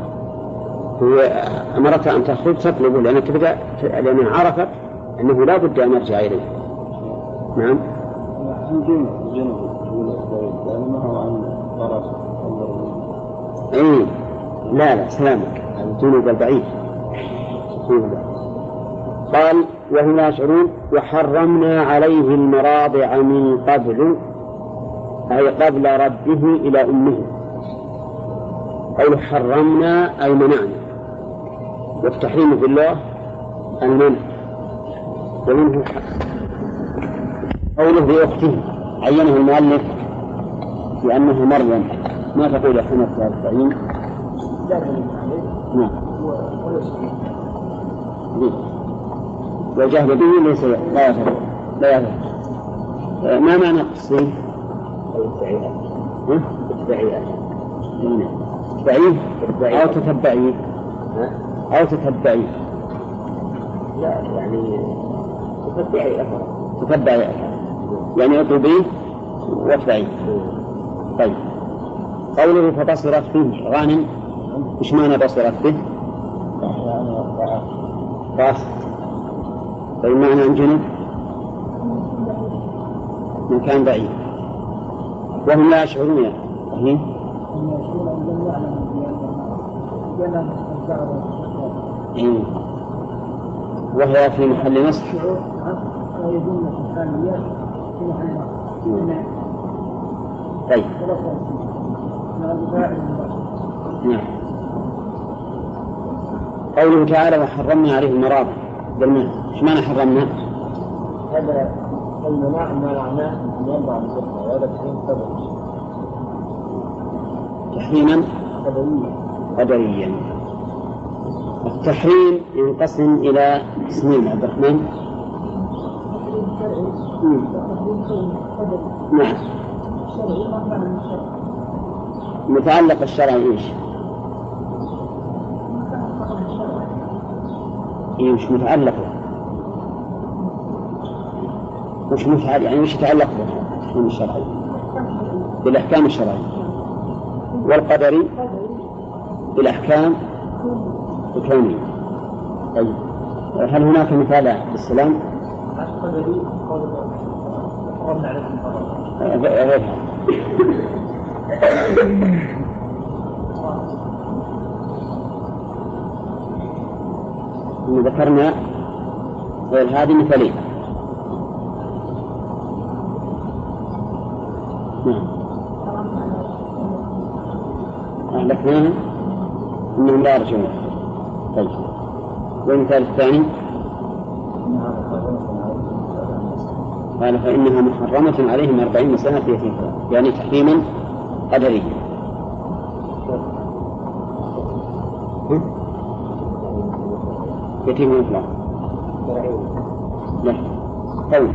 [SPEAKER 1] هي امرتها أن تخرج تطلبه لأن تبدا لانها عرفت أنه لا بد أن يرجع إليه. نعم.
[SPEAKER 5] يعني ما هو عن طرف
[SPEAKER 1] اي لا لا سلامك. الجنوب البعيد. قال وهم لا يشعرون وحرمنا عليه المراضع من قبل أي قبل رده إلى أمه. قول حرمنا أي منعنا. والتحريم في الله المنع ومنه قوله بأخته عينه المؤلف بأنه مريم ما تقول يا حمد التعيين؟
[SPEAKER 2] لا
[SPEAKER 1] نعم. به. والجهل به ليس لا يفعل لا يفعل آه، ما معنى التصريف؟ هنا. تتبعيه أو تتبعيه؟ أو تتبعيه
[SPEAKER 3] لا يعني تتبعي أثر.
[SPEAKER 1] تتبعي يعني اطلبيه واتبعيه طيب. قوله فبصرت به غانم. إيش معنى بصرت به؟ راس طيب معنى عن جنب مكان بعيد وهم لا يشعرون
[SPEAKER 2] بأنه استمتع
[SPEAKER 1] إيه. وهي في محل نصب
[SPEAKER 2] نصب.
[SPEAKER 1] طيب. نعم قوله تعالى وحرمنا عليه المراضع قلنا إيش معنى حرمنا؟
[SPEAKER 3] هذا المناع ما معناه أن يضع بصفه وهذا تحريم قدري
[SPEAKER 1] تحريما؟
[SPEAKER 3] قدري
[SPEAKER 1] قدريا. التحريم ينقسم إلى قسمين عبد الرحمن. نعم. متعلق الشرع إيش؟ مش متعلق به. مش متعلق يعني مش يتعلق بالتحريم الشرعي بالأحكام الشرعية. والقدري بالأحكام الكونية. طيب. هل هناك مثال للسلام؟
[SPEAKER 5] قدري قول حرمنا
[SPEAKER 1] ذكرنا هذه مثالين نعم. أهلكناهم أنهم لا يرجعون. طيب. والمثال الثاني؟ قال فإنها محرمة عليهم أربعين سنة في يعني تحريما قدريا يتيم مطلق لا قول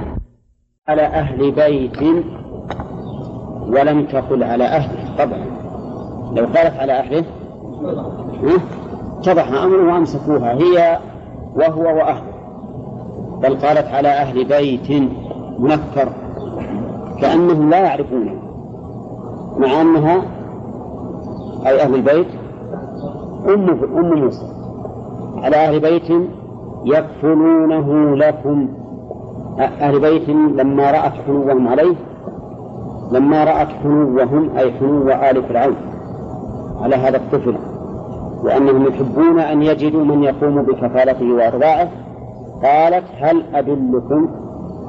[SPEAKER 1] على أهل بيت ولم تقل على أهله طبعا. لو قالت على أهله اتضح أمره وأمسكوها هي وهو وأهله. بل قالت على أهل بيت منكر كأنهم لا يعرفونه مع أنها أي أهل البيت أم أم موسى. على أهل بيت يكفلونه لكم. أهل بيت لما رأت حنوهم عليه لما رأت حنوهم أي حنو آل فرعون على هذا الطفل. وأنهم يحبون أن يجدوا من يقوم بكفالته وإرضاعه قالت هل أدلكم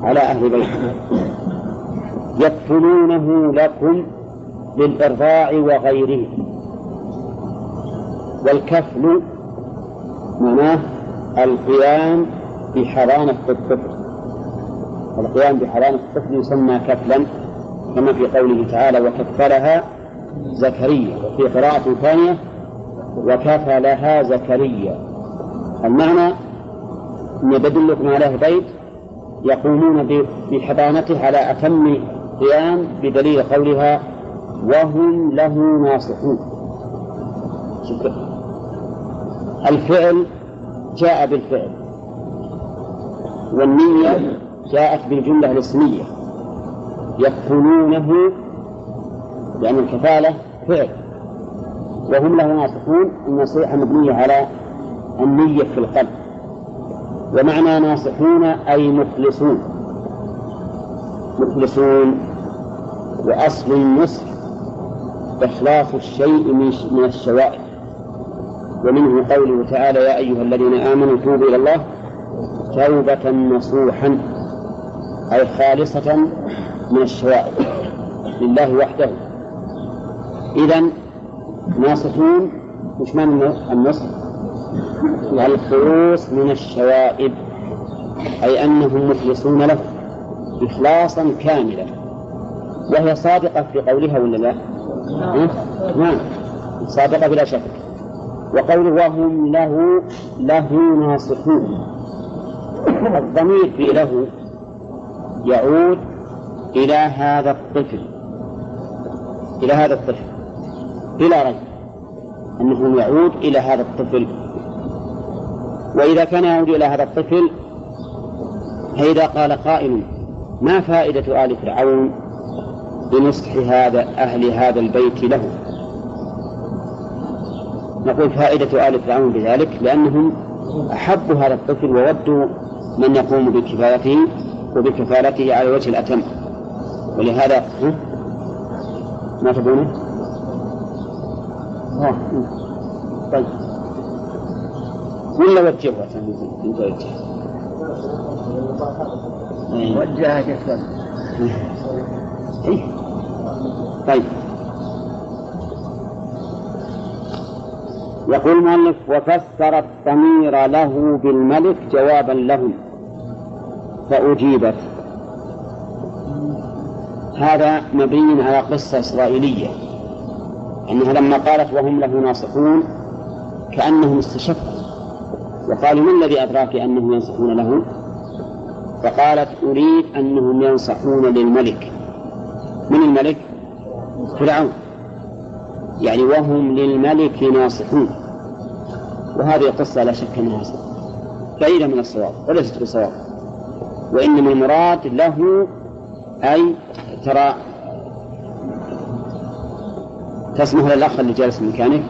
[SPEAKER 1] على أهل بيت؟ يكفلونه لكم للإرضاع وغيره. والكفل معناه القيام بحضانة الطفل القيام بحضانة الطفل يسمى كفلا كما في قوله تعالى وكفلها زكريا وفي قراءة ثانية وكفلها زكريا المعنى أن بدلكم على بيت يقومون بحضانته على أتم قيام بدليل قولها وهم له ناصحون الفعل جاء بالفعل. والنية جاءت بالجملة الاسمية. يكفلونه لأن الكفالة فعل. وهم له ناصحون النصيحة مبنية على النية في القلب. ومعنى ناصحون أي مخلصون. مخلصون وأصل النصح إخلاص الشيء من الشوائب. ومنه قوله تعالى يا أيها الذين آمنوا توبوا إلى الله توبة نصوحا أي خالصة من الشوائب لله وحده. إذا ناصحون وش معنى النصح؟ الخلوص من الشوائب أي أنهم مخلصون له إخلاصا كاملا. وهي صادقة في قولها ولا لا؟ نعم. صادقة بلا شك. وقوله وهم له له ناصحون. الضمير في له يعود إلى هذا الطفل. إلى هذا الطفل. بلا ريب أنه يعود إلى هذا الطفل. وإذا كان يعود إلى هذا الطفل فإذا قال قائل ما فائدة آل فرعون بنصح هذا أهل هذا البيت له؟ نقول فائدة آل فرعون بذلك لأنهم أحبوا هذا الطفل وودوا من يقوم بكفايته وبكفالته على الوجه الأتم. ولهذا ما تبونه؟ طيب. ولا وجهه عشان انت وجه.
[SPEAKER 2] وجهها كيف
[SPEAKER 1] طيب. يقول المؤلف وفسر الضمير له بالملك جوابا لهم. فأجيبت. هذا مبين على قصة إسرائيلية أنها لما قالت وهم له ناصحون كأنهم استشفوا. وقالوا ما الذي أدراك أنهم ينصحون له؟ فقالت أريد أنهم ينصحون للملك. من الملك؟ فرعون. يعني وهم للملك ناصحون. وهذه القصة لا شك أنها بعيدة من الصواب وليست بصواب. وإنما المراد له أي ترى تسمح للأخ اللي جالس مكانك؟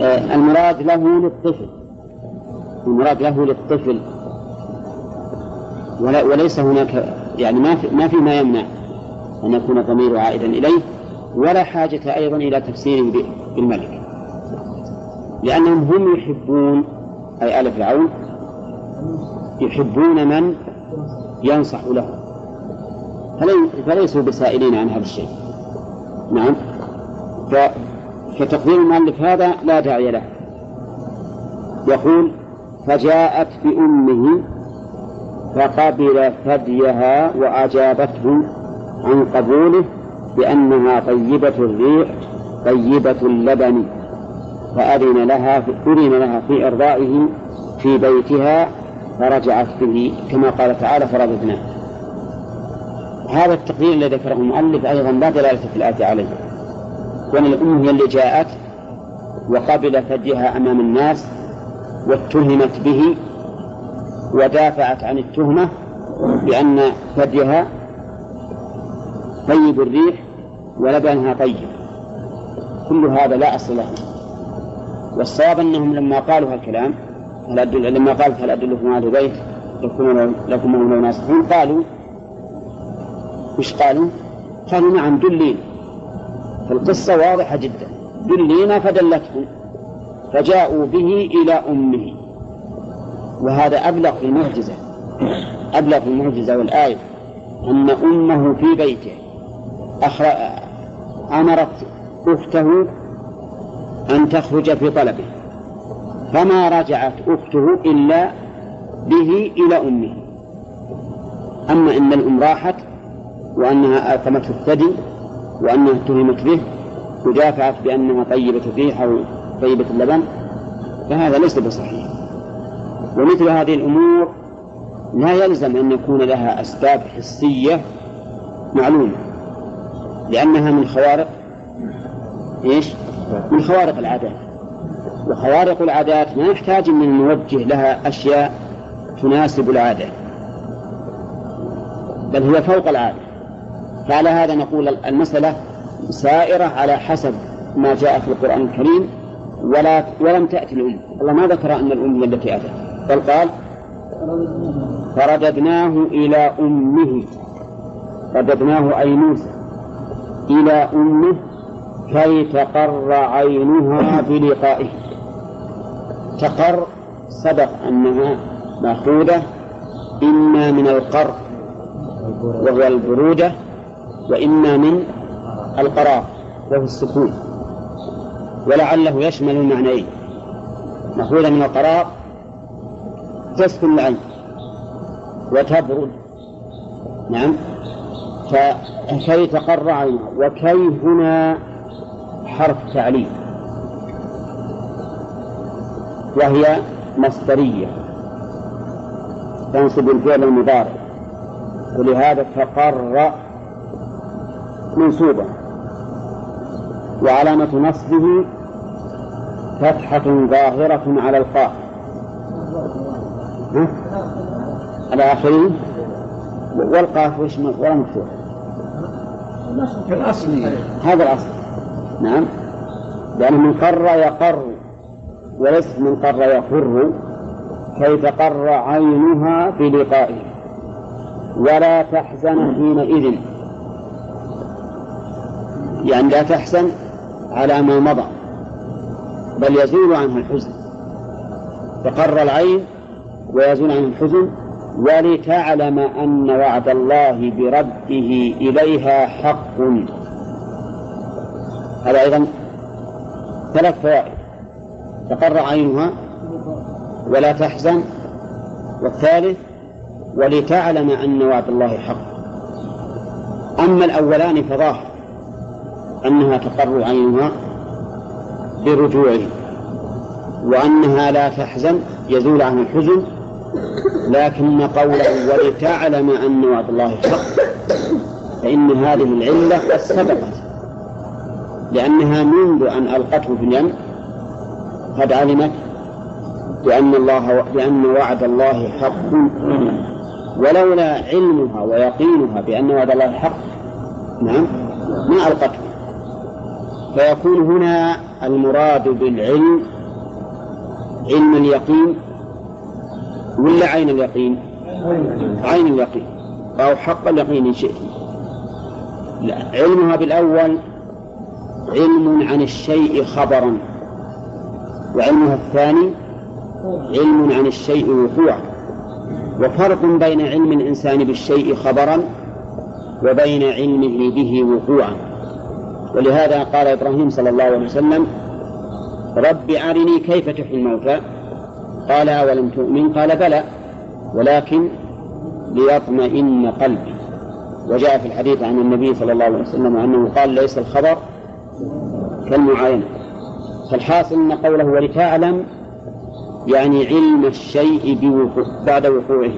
[SPEAKER 1] آه المراد له للطفل. المراد له للطفل. وليس هناك يعني ما في ما في ما يمنع أن يكون الضمير عائدا إليه. ولا حاجة أيضا إلى تفسيره بالملك. لأنهم هم يحبون أي آل فرعون يحبون من ينصح له فليسوا بسائلين عن هذا الشيء. نعم. فتقدير المؤلف هذا لا داعي له. يقول فجاءت بأمه فقبل ثديها وأجابته عن قبوله بأنها طيبة الريح طيبة اللبن فأذن لها أذن لها في إرضائه في بيتها فرجعت به كما قال تعالى فرددناه هذا التقدير الذي ذكره المؤلف أيضا لا دلالة في الآية عليه. وأن الأم هي اللي جاءت وقبل ثديها أمام الناس واتهمت به ودافعت عن التهمة بأن ثديها طيب الريح ولبنها طيب. كل هذا لا أصل له. والصواب أنهم لما قالوا هالكلام هل أدل لما قالت هل أدلكم على بيت لكم لكم من ناصحين قالوا وش قالوا؟ قالوا نعم دلينا فالقصة واضحة جدا. دلينا فدلتهم فجاءوا به إلى أمه. وهذا أبلغ في المعجزة. أبلغ في المعجزة والآية أن أمه في بيته أمرت أخته أن تخرج في طلبه فما رجعت أخته إلا به إلى أمه. أما إن الأم راحت وأنها آثمته الثدي وأنها اتهمت به ودافعت بأنها طيبة الريح أو طيبة اللبن فهذا ليس بصحيح. ومثل هذه الأمور لا يلزم أن يكون لها أسباب حسية معلومة. لأنها من خوارق إيش؟ من خوارق العادات. وخوارق العادات ما يحتاج أن نوجه لها أشياء تناسب العادة بل هي فوق العادة. فعلى هذا نقول المسألة سائرة على حسب ما جاء في القرآن الكريم ولا ولم تأتي الأم. الله ما ذكر أن الأم التي أتت. بل قال فرددناه إلى أمه. رددناه أي موسى. إلى أمه كي تقر عينها بلقائه. تقر سبق أنها مأخوذة إما من القر وهو البرودة وإما من القرار وهو السكون. ولعله يشمل المعنيين. مأخوذة من القرار تسكن العين وتبرد. نعم. فكي تقر عينها وكي هنا حرف تعليل. وهي مصدرية. تنصب الفعل المضارع. ولهذا تقر منصوبة. وعلامة نصبه فتحة ظاهرة على القاف. على آخره والقاف وش ولا مفتوح
[SPEAKER 2] الأصلي
[SPEAKER 1] هذا الأصل. نعم. لأنه من قر يقر وليس من قر يقر كي تقر عينها بلقائه ولا تحزن حينئذ. يعني لا تحزن على ما مضى بل يزول عنها الحزن. تقر العين ويزول عنه الحزن ولتعلم أن وعد الله برده إليها حق. هذا أيضا ثلاث فوائد. تقر عينها ولا تحزن. والثالث ولتعلم أن وعد الله حق. أما الأولان فظاهر أنها تقر عينها برجوعه وأنها لا تحزن يزول عنها الحزن لكن قوله ولتعلم أن وعد الله حق فإن هذه العلة قد سبقت. لأنها منذ أن ألقته في اليم قد علمت بأن الله بأن وعد الله حق. ولولا علمها ويقينها بأن وعد الله حق نعم ما ألقته. فيكون هنا المراد بالعلم علم اليقين ولا عين اليقين؟ عين اليقين. أو حق اليقين إن شئت. لا. علمها بالأول علم عن الشيء خبرا وعلمها الثاني علم عن الشيء وقوعا وفرق بين علم الإنسان بالشيء خبرا وبين علمه به وقوعا ولهذا قال إبراهيم صلى الله عليه وسلم رب أرني كيف تحيي الموتى؟ قال أولم تؤمن؟ قال بلى. ولكن ليطمئن قلبي. وجاء في الحديث عن النبي صلى الله عليه وسلم أنه قال ليس الخبر كالمعاينة فالحاصل أن قوله ولتعلم يعني علم الشيء بوقوع بعد وقوعه.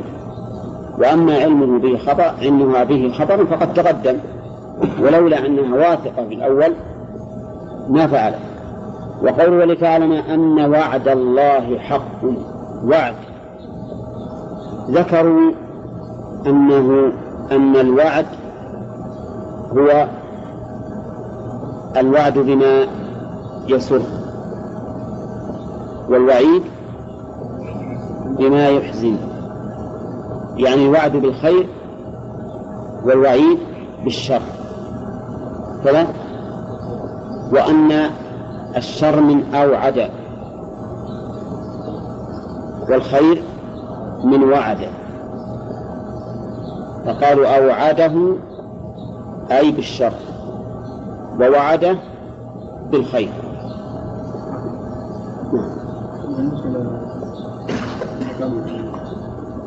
[SPEAKER 1] وأما علمه به خبر علمها به خبر فقد تقدم. ولولا أنها واثقة في الأول ما فعلت. وقول ولتعلم أن وعد الله حق. وعد. ذكروا أنه أن الوعد هو الوعد بما يسر والوعيد بما يحزن. يعني الوعد بالخير والوعيد بالشر. كذا وأن الشر من أوعد. والخير من وعد. فقالوا أوعده أي بالشر ووعده بالخير.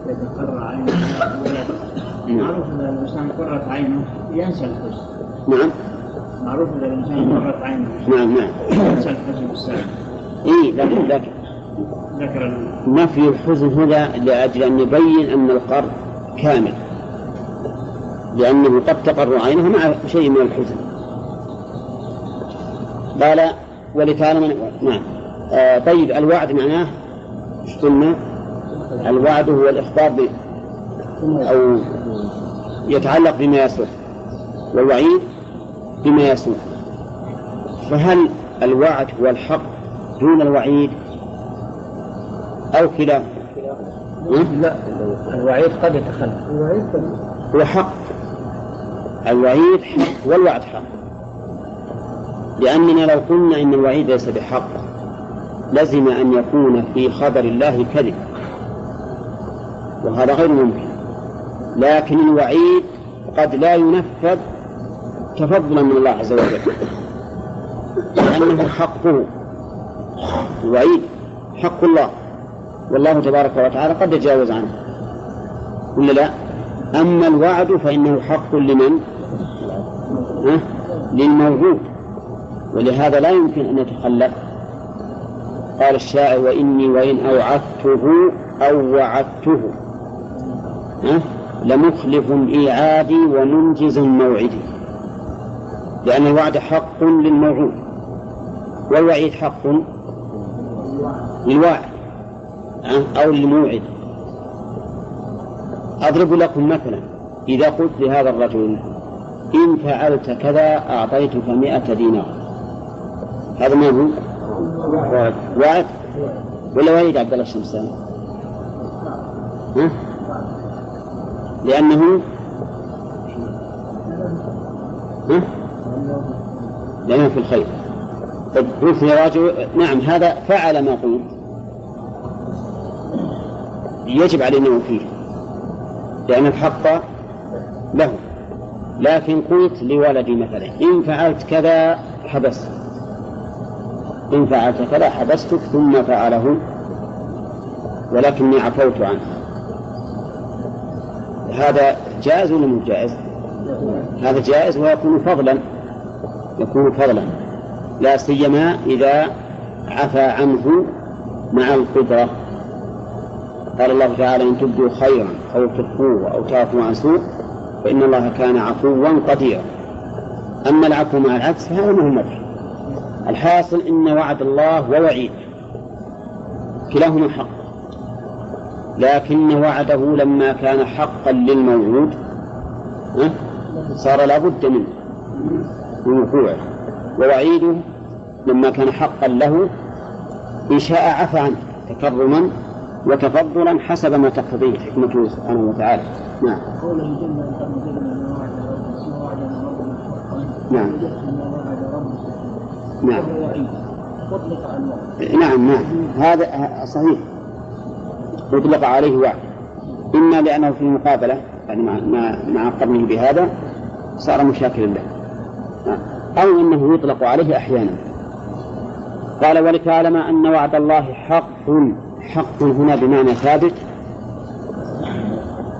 [SPEAKER 2] يتقرع عينه معروف ان الانسان قرة عينه ينسى الحزن
[SPEAKER 1] نعم.
[SPEAKER 2] معروف إن الإنسان قرة عينه.
[SPEAKER 1] نعم نعم.
[SPEAKER 2] بالسالب
[SPEAKER 1] إيه لكن لكن
[SPEAKER 2] ذكر
[SPEAKER 1] نفي الحزن هنا لأجل أن يبين أن القرض كامل. لأنه قد تقر عينه مع شيء من الحزن. قال ولتعلم نعم. آه طيب الوعد معناه إيش قلنا؟ الوعد هو الإخبار ب أو يتعلق بما يسر والوعيد بما يسوء فهل الوعد هو الحق دون الوعيد؟ أو كلا؟
[SPEAKER 3] لا الوعيد قد يتخلف.
[SPEAKER 1] هو حق الوعيد حق والوعد حق. لأننا لو قلنا إن الوعيد ليس بحق لزم أن يكون في خبر الله كذب. وهذا غير ممكن. لكن الوعيد قد لا ينفذ تفضلا من الله عز وجل. لأنه حقه الوعيد حق الله. والله تبارك وتعالى قد يتجاوز عنه. ولا لا؟ أما الوعد فإنه حق لمن؟ ها؟ للموعود ولهذا لا يمكن أن يتخلف. قال الشاعر وإني وإن أوعدته أو وعدته. ها؟ لمخلف إيعادي ومنجز موعدي لأن الوعد حق للموعود والوعيد حق للواعد؟ أو للموعد أضرب لكم مثلا إذا قلت لهذا الرجل إن فعلت كذا أعطيتك مئة دينار هذا ما هو؟ وعد وعد ولا وعيد عبد الله الشمساني؟ ها؟ لأنه ها؟ لأنه في الخير. طيب قلت يا رجل نعم هذا فعل ما قلت. يجب علينا وفيه لأن الحق له. لكن قلت لولدي مثلا إن فعلت كذا حبست. إن فعلت كذا حبستك ثم فعله ولكني عفوت عنه. هذا جائز ولا مو جائز؟ هذا جائز ويكون فضلا. يكون فضلا. لا سيما إذا عفى عنه مع القدرة. قال الله تعالى إن تبدوا خيرا أو تخفوه أو تعفوا عن سوء فإن الله كان عفوا قديرا. أما العفو مع العكس فهذا ما هو الحاصل إن وعد الله ووعيد كلاهما حق. لكن وعده لما كان حقا للموعود صار لابد منه. من وقوعه ووعيده لما كان حقا له إن شاء عفى عنه تكرما وتفضلا حسب ما تقتضيه حكمته سبحانه وتعالى. نعم.
[SPEAKER 2] قوله جل
[SPEAKER 1] نعم. نعم. نعم نعم. هذا صحيح. يطلق عليه وعد. إما لأنه في مقابلة يعني مع مع, قرنه بهذا صار مشاكلا له. أو أنه يطلق عليه أحيانا. قال ولتعلم أن وعد الله حق حق هنا بمعنى ثابت.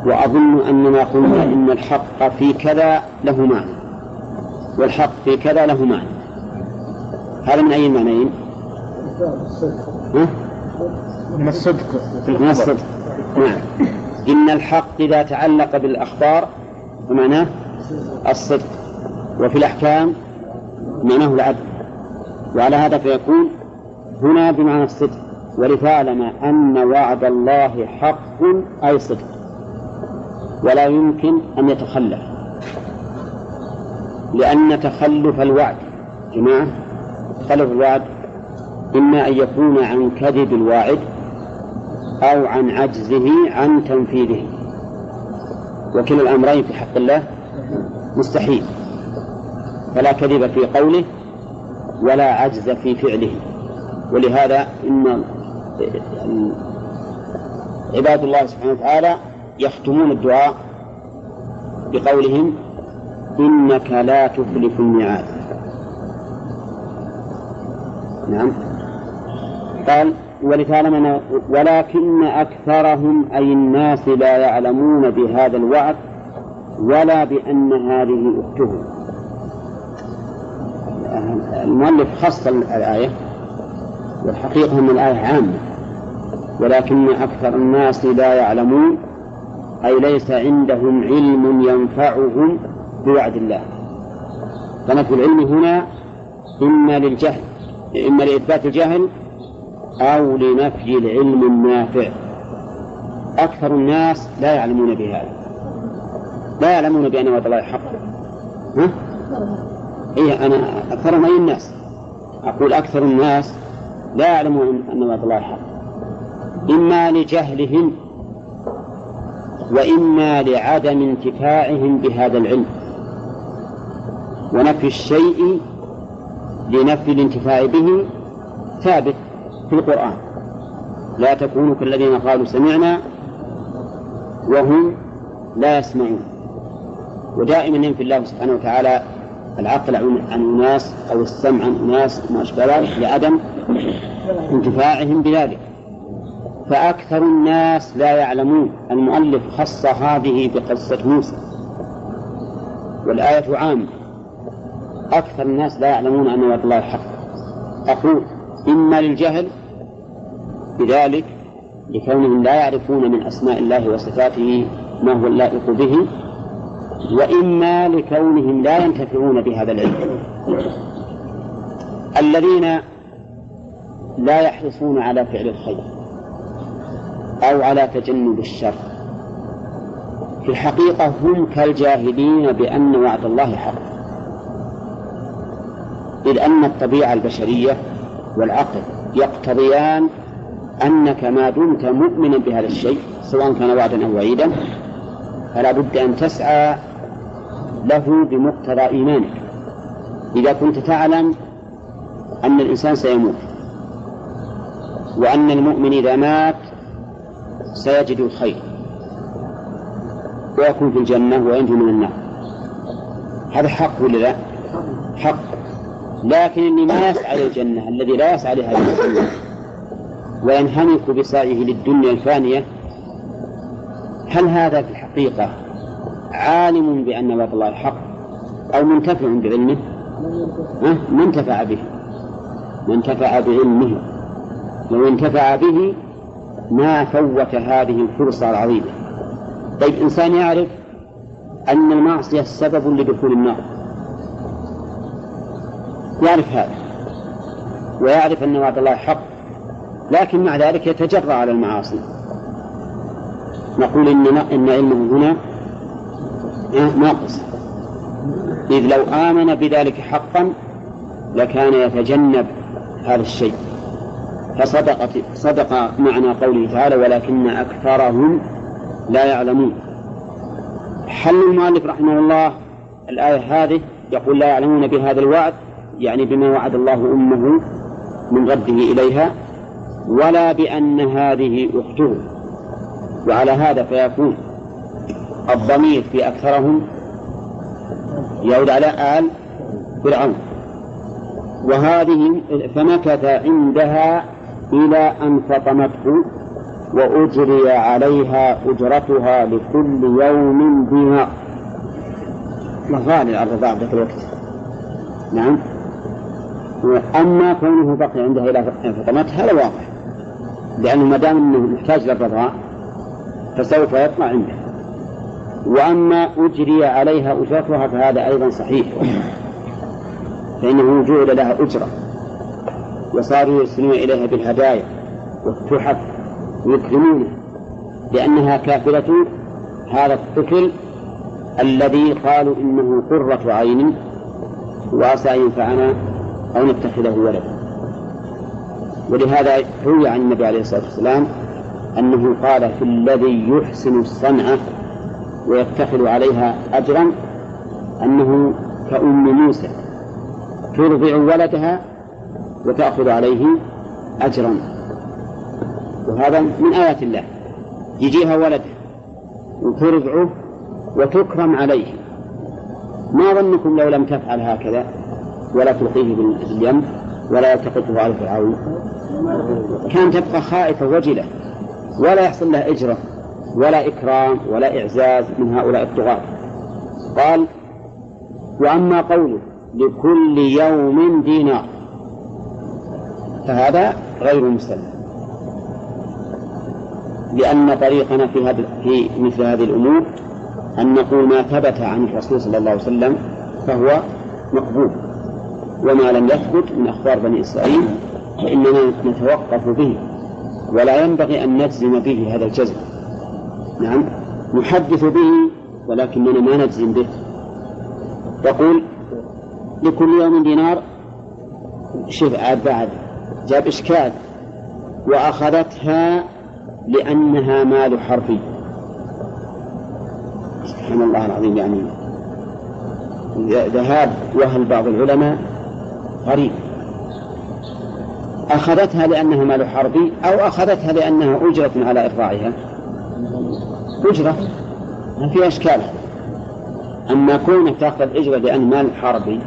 [SPEAKER 1] وأظن أننا قلنا إن الحق في كذا له معنى. والحق في كذا له معنى. هذا من أي المعنيين؟
[SPEAKER 6] من الصدق.
[SPEAKER 1] من الصدق. نعم. إن الحق إذا تعلق بالأخبار فمعناه الصدق. وفي الأحكام معناه العدل. وعلى هذا فيكون هنا بمعنى الصدق ولتعلم أن وعد الله حق أي صدق ولا يمكن أن يتخلف لأن تخلف الوعد جماعة تخلف الوعد إما أن يكون عن كذب الواعد أو عن عجزه عن تنفيذه. وكلا الأمرين في حق الله مستحيل. فلا كذب في قوله ولا عجز في فعله. ولهذا إن عباد الله سبحانه وتعالى يختمون الدعاء بقولهم إنك لا تخلف الميعاد. نعم. قال ولتعلم ولكن أكثرهم أي الناس لا يعلمون بهذا الوعد ولا بأن هذه أختهم. المؤلف خص الآية والحقيقة أن الآية عامة ولكن أكثر الناس لا يعلمون أي ليس عندهم علم ينفعهم بوعد الله. فنفي العلم هنا إما للجهل إما لإثبات الجهل أو لنفي العلم النافع. أكثر الناس لا يعلمون بهذا لا يعلمون بأن وعد الله حق. ها؟ إيه أنا أكثر أي الناس. أقول أكثر الناس لا يعلمون أن وعد الله حق. إما لجهلهم وإما لعدم انتفاعهم بهذا العلم. ونفي الشيء لنفي الانتفاع به ثابت في القرآن. لا تكونوا كالذين قالوا سمعنا وهم لا يسمعون. ودائما ينفي الله سبحانه وتعالى العقل عن أناس أو السمع عن أناس ما أشبه ذلك لعدم انتفاعهم بذلك. فأكثر الناس لا يعلمون. المؤلف خص هذه بقصة موسى. والآية عامة. أكثر الناس لا يعلمون أن وعد الله حق. أقول إما للجهل بذلك لكونهم لا يعرفون من أسماء الله وصفاته ما هو اللائق به وإما لكونهم لا ينتفعون بهذا العلم. الذين لا يحرصون على فعل الخير أو على تجنب الشر في الحقيقة هم كالجاهلين بأن وعد الله حق. إذ أن الطبيعة البشرية والعقل يقتضيان أنك ما دمت مؤمنا بهذا الشيء سواء كان وعدا أو وعيدا فلا بد أن تسعى له بمقتضى إيمانك. إذا كنت تعلم أن الإنسان سيموت وأن المؤمن إذا مات سيجد الخير ويكون في الجنة وينجو من النار. هذا حق ولا لا؟ حق. لكن اللي ما يسعى للجنة الذي لا يسعى الجنة وينهمك بسعيه للدنيا الفانية. هل هذا في الحقيقة عالم بأن وعد الله حق أو منتفع بعلمه؟ أه؟ ما انتفع به. ما انتفع بعلمه. لو انتفع به ما فوت هذه الفرصة العظيمة. طيب إنسان يعرف أن المعصية سبب لدخول النار. يعرف هذا. ويعرف أن وعد الله حق. لكن مع ذلك يتجرأ على المعاصي. نقول إن إن علمه هنا ناقص. إذ لو آمن بذلك حقا لكان يتجنب هذا الشيء. فصدق صدق معنى قوله تعالى ولكن أكثرهم لا يعلمون. حل المؤلف رحمه الله الآية هذه يقول لا يعلمون بهذا الوعد يعني بما وعد الله أمه من رده إليها ولا بأن هذه أخته. وعلى هذا فيكون الضمير في أكثرهم يعود على آل فرعون. وهذه فمكث عندها إلى أن فطمته وأجري عليها أجرتها لكل يوم دينار غالي على الرضاعة ذاك الوقت. نعم. أما كونه بقي عندها إلى أن فطمته هذا واضح لأنه ما دام أنه محتاج للرضاع فسوف يطلع عنده وأما أجري عليها أجرتها فهذا أيضا صحيح. فإنه جعل لها أجرة. وصاروا يرسلون إليها بالهدايا والتحف ويكرمونه. لأنها كافلة هذا الطفل الذي قالوا إنه قرة عين وعسى أن ينفعنا أو نتخذه ولدا. ولهذا روي عن النبي عليه الصلاة والسلام أنه قال في الذي يحسن الصنعة ويتخذ عليها أجرا أنه كأم موسى ترضع ولدها وتأخذ عليه أجرا. وهذا من آيات الله يجيها ولدها وترضعه وتكرم عليه. ما ظنكم لو لم تفعل هكذا؟ ولا تلقيه باليم ولا يلتقطه على فرعون. كان تبقى خائفة وجلة ولا يحصل لها إجرة. ولا إكرام ولا إعزاز من هؤلاء الطغاة. قال وأما قوله لكل يوم دينار فهذا غير مسلم. لأن طريقنا في هذا في مثل هذه الأمور أن نقول ما ثبت عن الرسول صلى الله عليه وسلم فهو مقبول. وما لم يثبت من أخبار بني إسرائيل فإننا نتوقف به ولا ينبغي أن نجزم به هذا الجزم. نعم. نحدث به ولكننا ما نجزم به. يقول لكل يوم دينار. شوف عاد بعد. جاب إشكال. وأخذتها لأنها مال حرفي. سبحان الله العظيم يعني. ذهاب وهل بعض العلماء غريب. أخذتها لأنها مال حربي أو أخذتها لأنها أجرة على إرضاعها. أجرة ما في أشكال. أما كونك تأخذ أجرة لأن مال حربي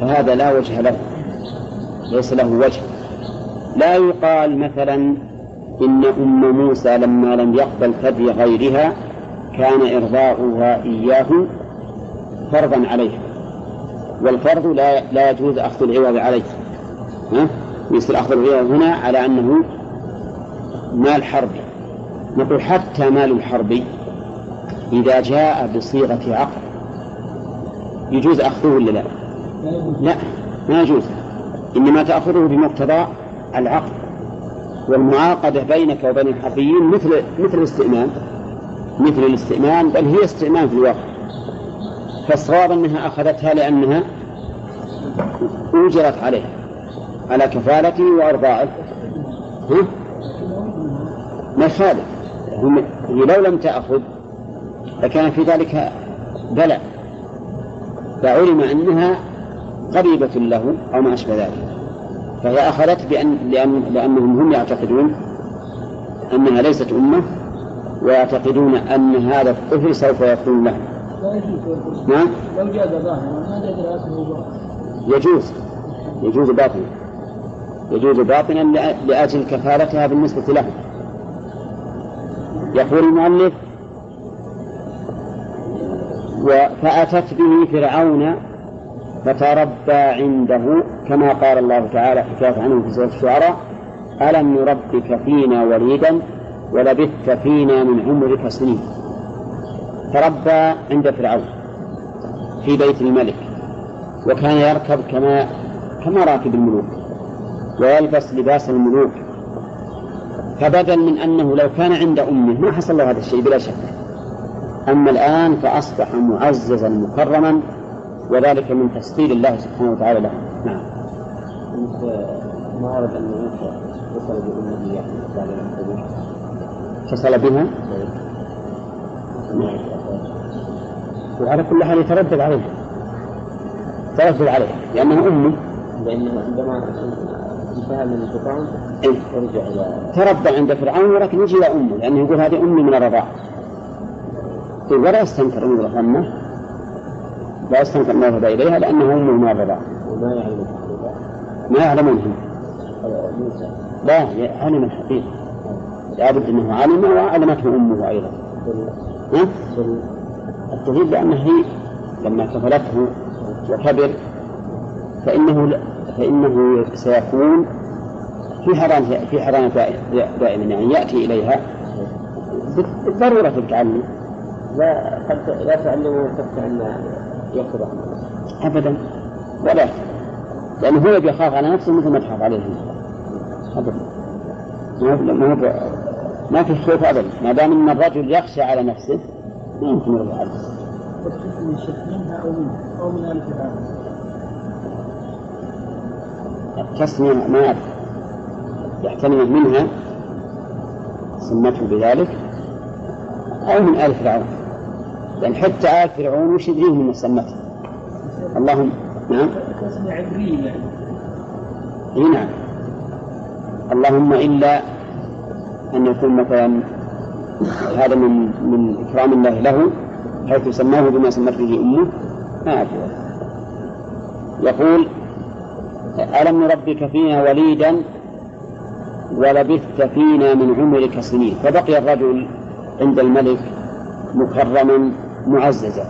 [SPEAKER 1] فهذا لا وجه له ليس له وجه. لا يقال مثلا إن أم موسى لما لم يقبل ثدي غيرها كان إرضاؤها إياه فرضا عليها والفرض لا لا يجوز أخذ العوض عليه. ها؟ مثل أخذ العوض هنا على أنه مال حربي. نقول حتى مال الحربي إذا جاء بصيغة عقد يجوز أخذه ولا لا؟ لا ما يجوز إنما تأخذه بمقتضى العقد والمعاقدة بينك وبين الحربيين مثل مثل الاستئمان مثل الاستئمان بل هي استئمان في الواقع فالصواب أنها أخذتها لأنها أوجرت عليه على كفالته وأرضاعه ها؟ ما يخالف هي لو لم تأخذ لكان في ذلك بلاء فعلم أنها قريبة له أو ما أشبه ذلك. فهي أخذت بأن لأن لأنهم هم يعتقدون أنها ليست أمة ويعتقدون أن هذا الطفل سوف يكون له نعم؟
[SPEAKER 2] لو جاز ظاهرا
[SPEAKER 1] يجوز. يجوز باطنا يجوز باطنا لأجل كفالتها بالنسبة له يقول المؤلف فأتت به فرعون فتربى عنده كما قال الله تعالى حكاية عنه في سورة الشعراء ألم نربك فينا وليدا ولبثت فينا من عمرك سنين. تربى عند فرعون في بيت الملك وكان يركب كما كما راكب الملوك ويلبس لباس الملوك. فبدل من أنه لو كان عند أمه ما حصل له هذا الشيء بلا شك. أما الآن فأصبح معززا مكرما وذلك من تسخير الله سبحانه وتعالى له. نعم.
[SPEAKER 3] ما ورد أن موسى وصل بأمه بعد
[SPEAKER 1] اتصل بها؟ وعلى كل حال يتردد عليه تردد عليه لأنها أمه
[SPEAKER 3] لأنه عندما
[SPEAKER 1] إيه؟ تربى عند فرعون ولكن يجي إلى أمه لأنه يقول هذه أمي من الرضاعة ولا يستنكر أمه أمه لا يستنكر ما ذهب إليها لأنه أمه من الرضاعة
[SPEAKER 3] وما يعلم الحقيقة
[SPEAKER 1] ما يعلمون هم. لا علم الحقيقة. لابد أنه علم وعلمته أمه أيضا؟ الدليل لأنه هي لما كفلته وكبر فإنه فإنه سيكون في حضانة في حضانة دائما يعني يأتي إليها بالضرورة التعلم
[SPEAKER 3] لا قد لا تعلموا تخشى أن يأخذ
[SPEAKER 1] أبدا. ولا. لأنه هو يخاف على نفسه مثل ما تخاف عليه. أبدا. ما هو ما في خوف أبدا. ما دام أن الرجل يخشى على نفسه ما يمكن يرضى عليه
[SPEAKER 2] منها أو منها أو من
[SPEAKER 1] التسمية ما أعرف يحتمل منها سمته بذلك أو من آل فرعون. لأن حتى آل فرعون وش يدريهم من سمته؟ اللهم نعم.
[SPEAKER 2] تسمية عبرية يعني
[SPEAKER 1] نعم. اللهم إلا أن يكون مثلا هذا من من إكرام الله له حيث سماه بما سمت به أمه. ما اعرف يقول ألم نربك فينا وليدا ولبثت فينا من عمرك سنين؟ فبقي الرجل عند الملك مكرما معززا.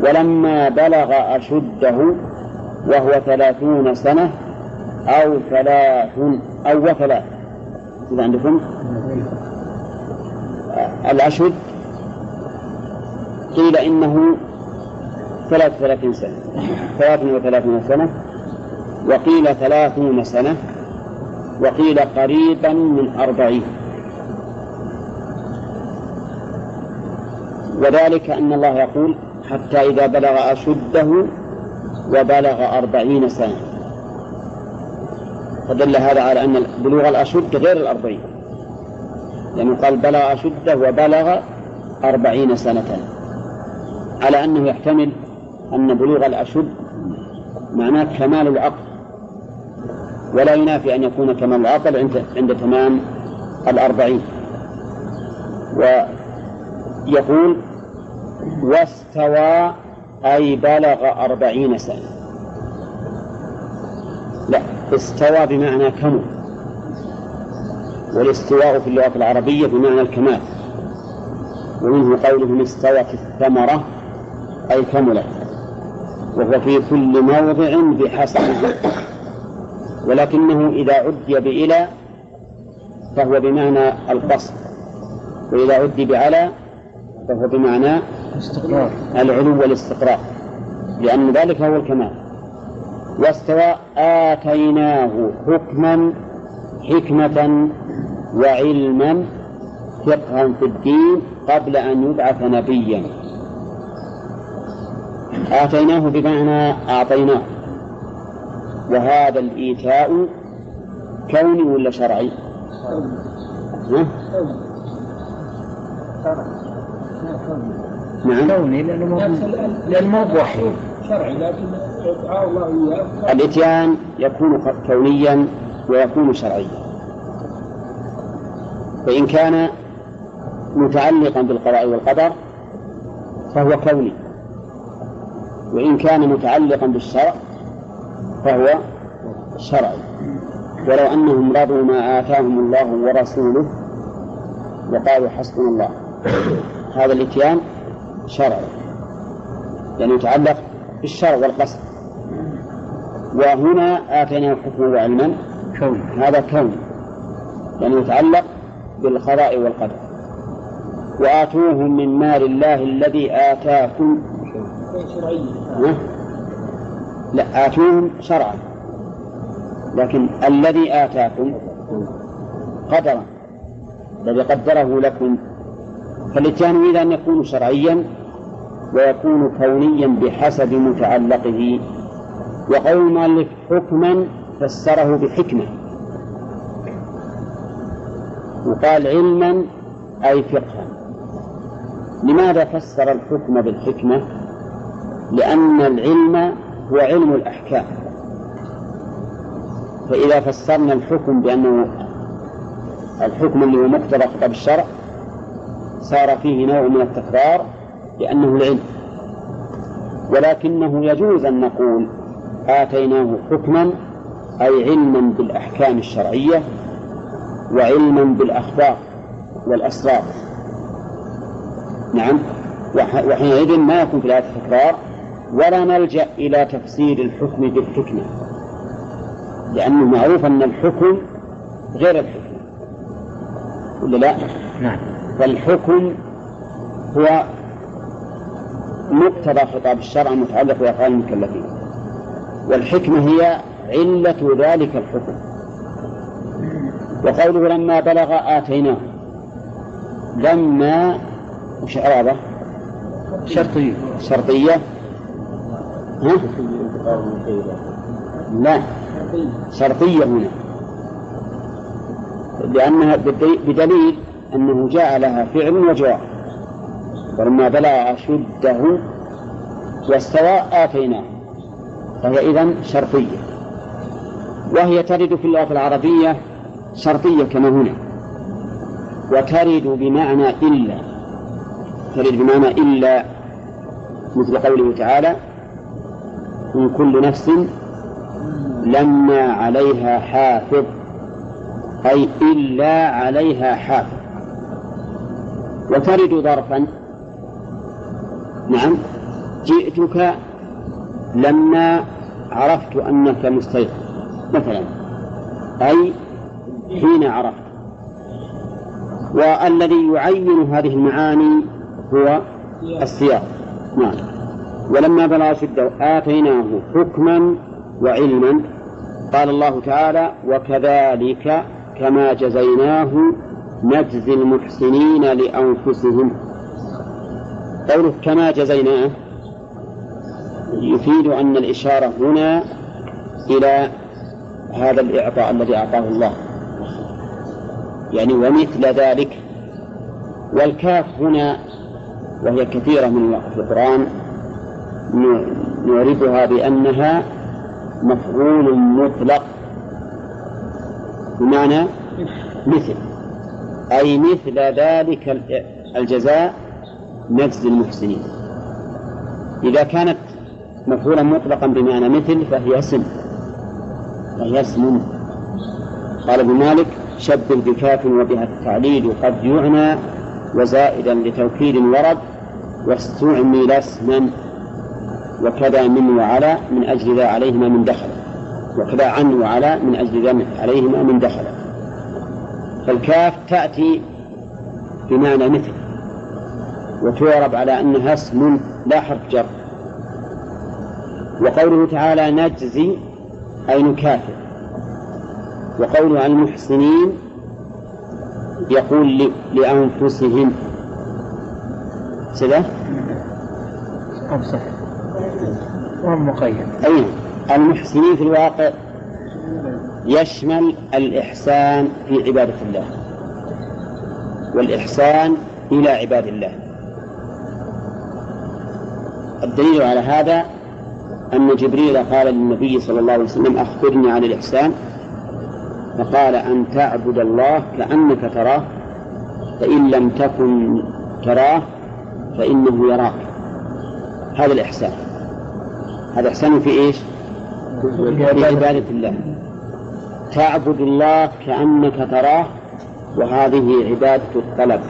[SPEAKER 1] ولما بلغ أشده وهو ثلاثون سنة أو ثلاث أو وثلاث. إذا عندكم؟ الأشد قيل إنه ثلاث ثلاثين سنة. ثلاث وثلاثين سنة. وقيل ثلاثون سنة وقيل قريبا من أربعين. وذلك أن الله يقول حتى إذا بلغ أشده وبلغ أربعين سنة. فدل هذا على أن بلوغ الأشد غير الأربعين. لأنه قال بلغ أشده وبلغ أربعين سنة. على أنه يحتمل أن بلوغ الأشد معناه كمال العقل ولا ينافي أن يكون كمال العقل عند عند تمام الأربعين. ويقول واستوى أي بلغ أربعين سنة. لا استوى بمعنى كمل. والاستواء في اللغة العربية بمعنى الكمال. ومنه قوله استوت الثمرة أي كملت. وهو في كل موضع بحسبه. ولكنه إذا عدي بإلى فهو بمعنى القصد وإذا عدي بعلى فهو بمعنى
[SPEAKER 2] استقرار
[SPEAKER 1] العلو والاستقرار لأن ذلك هو الكمال. واستوى آتيناه حكما حكمة وعلما فقها في الدين قبل أن يبعث نبيا. آتيناه بمعنى أعطيناه. وهذا الإيتاء كوني ولا شرعي؟ ها؟ نعم.
[SPEAKER 2] كوني لأنه مو بوحي. شرعي لكن دعاء الله إياه.
[SPEAKER 1] الإتيان يكون كونيا ويكون شرعيا. فإن كان متعلقا بالقضاء والقدر فهو كوني. وإن كان متعلقا بالشرع فهو شرعي. ولو أنهم رضوا ما آتاهم الله ورسوله وقالوا حسبنا الله. هذا الإتيان شرعي. يعني يتعلق بالشرع والقصد. وهنا آتيناه حكما وعلما.
[SPEAKER 2] كوني
[SPEAKER 1] هذا كون. يعني يتعلق بالقضاء والقدر. وآتوهم من مال الله الذي آتاكم.
[SPEAKER 2] شرعية؟
[SPEAKER 1] لا آتوهم شرعا. لكن الذي آتاكم قدرا. الذي قدره لكم. فالإتيان إذا أن يكون شرعيا ويكون كونيا بحسب متعلقه. وقول المؤلف حكما فسره بحكمة. وقال علما أي فقها. لماذا فسر الحكم بالحكمة؟ لأن العلم هو علم الأحكام. فإذا فسرنا الحكم بأنه الحكم اللي هو مقتضى خطاب الشرع صار فيه نوع من التكرار لأنه العلم. ولكنه يجوز أن نقول آتيناه حكما أي علما بالأحكام الشرعية وعلما بالأخبار والأسرار. نعم. وحينئذ ما يكون في الآية تكرار ولا نلجأ إلى تفسير الحكم بالحكمة لأنه معروف أن الحكم غير الحكم. ولا لا؟
[SPEAKER 7] نعم.
[SPEAKER 1] فالحكم هو مقتضى خطاب الشرع المتعلق بأفعال المكلفين. والحكمة هي علة ذلك الحكم. وقوله لما بلغ آتيناه لما وش؟
[SPEAKER 7] شرطية.
[SPEAKER 1] شرطية. ها؟ لا. شرطية هنا لأنها بدليل أنه جاء لها فعل وجواب. ولما بلغ أشده واستوى آتيناه. فهي إذن شرطية. وهي ترد في اللغة العربية شرطية كما هنا. وترد بمعنى إلا. ترد بمعنى إلا مثل قوله تعالى من كل نفس لما عليها حافظ أي إلا عليها حافظ. وترد ظرفا. نعم. جئتك لما عرفت أنك مستيقظ مثلا. أي حين عرفت. والذي يعين هذه المعاني هو السياق. نعم. ولما بلغ شده آتيناه حكما وعلما. قال الله تعالى وكذلك كما جزيناه نجزي المحسنين لأنفسهم. قوله كما جزيناه يفيد أن الإشارة هنا إلى هذا الإعطاء الذي أعطاه الله. يعني ومثل ذلك. والكاف هنا وهي كثيرة من القرآن نعرفها بأنها مفعول مطلق. بمعنى مثل. أي مثل ذلك الجزاء نجزي المحسنين. إذا كانت مفعولا مطلقا بمعنى مثل فهي اسم. فهي اسم. قال ابن مالك شبه بكاف وبها التعليل قد يعنى وزائدا لتوكيد ورد واستعمل اسما وكذا من وعلى من أجل ذا عليهما من دخل. وكذا عن وعلى من أجل ذا عليهما من دخل. فالكاف تأتي بمعنى مثل. وتعرب على أنها اسم لا حرف جر. وقوله تعالى نجزي أي نكافئ وقوله عن المحسنين يقول لأنفسهم. سده
[SPEAKER 7] أو مقيد.
[SPEAKER 1] أي المحسنين في الواقع يشمل الإحسان في عبادة الله والإحسان إلى عباد الله. الدليل على هذا أن جبريل قال للنبي صلى الله عليه وسلم أخبرني عن الإحسان فقال أن تعبد الله كأنك تراه فإن لم تكن تراه فإنه يراك. هذا الإحسان. هذا إحسان في إيش؟ في عبادة. الله. تعبد الله كأنك تراه وهذه عبادة الطلب.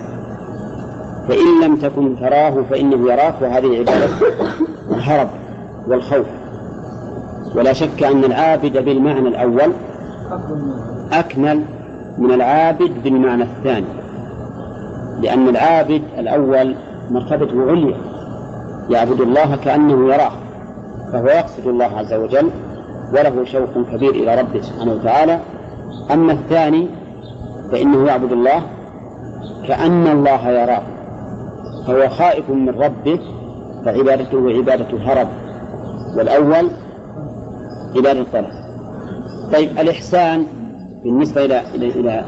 [SPEAKER 1] فإن لم تكن تراه فإنه يراك وهذه عبادة الهرب والخوف. ولا شك أن العابد بالمعنى الأول أكمل من العابد بالمعنى الثاني. لأن العابد الأول مرتبته عليا يعبد الله كأنه يراه. فهو يقصد الله عز وجل وله شوق كبير إلى ربه سبحانه وتعالى. أما الثاني فإنه يعبد الله كأن الله يراه فهو خائف من ربه فعبادته عبادة هرب. والأول عبادة طلب طيب الإحسان بالنسبة إلى إلى إلى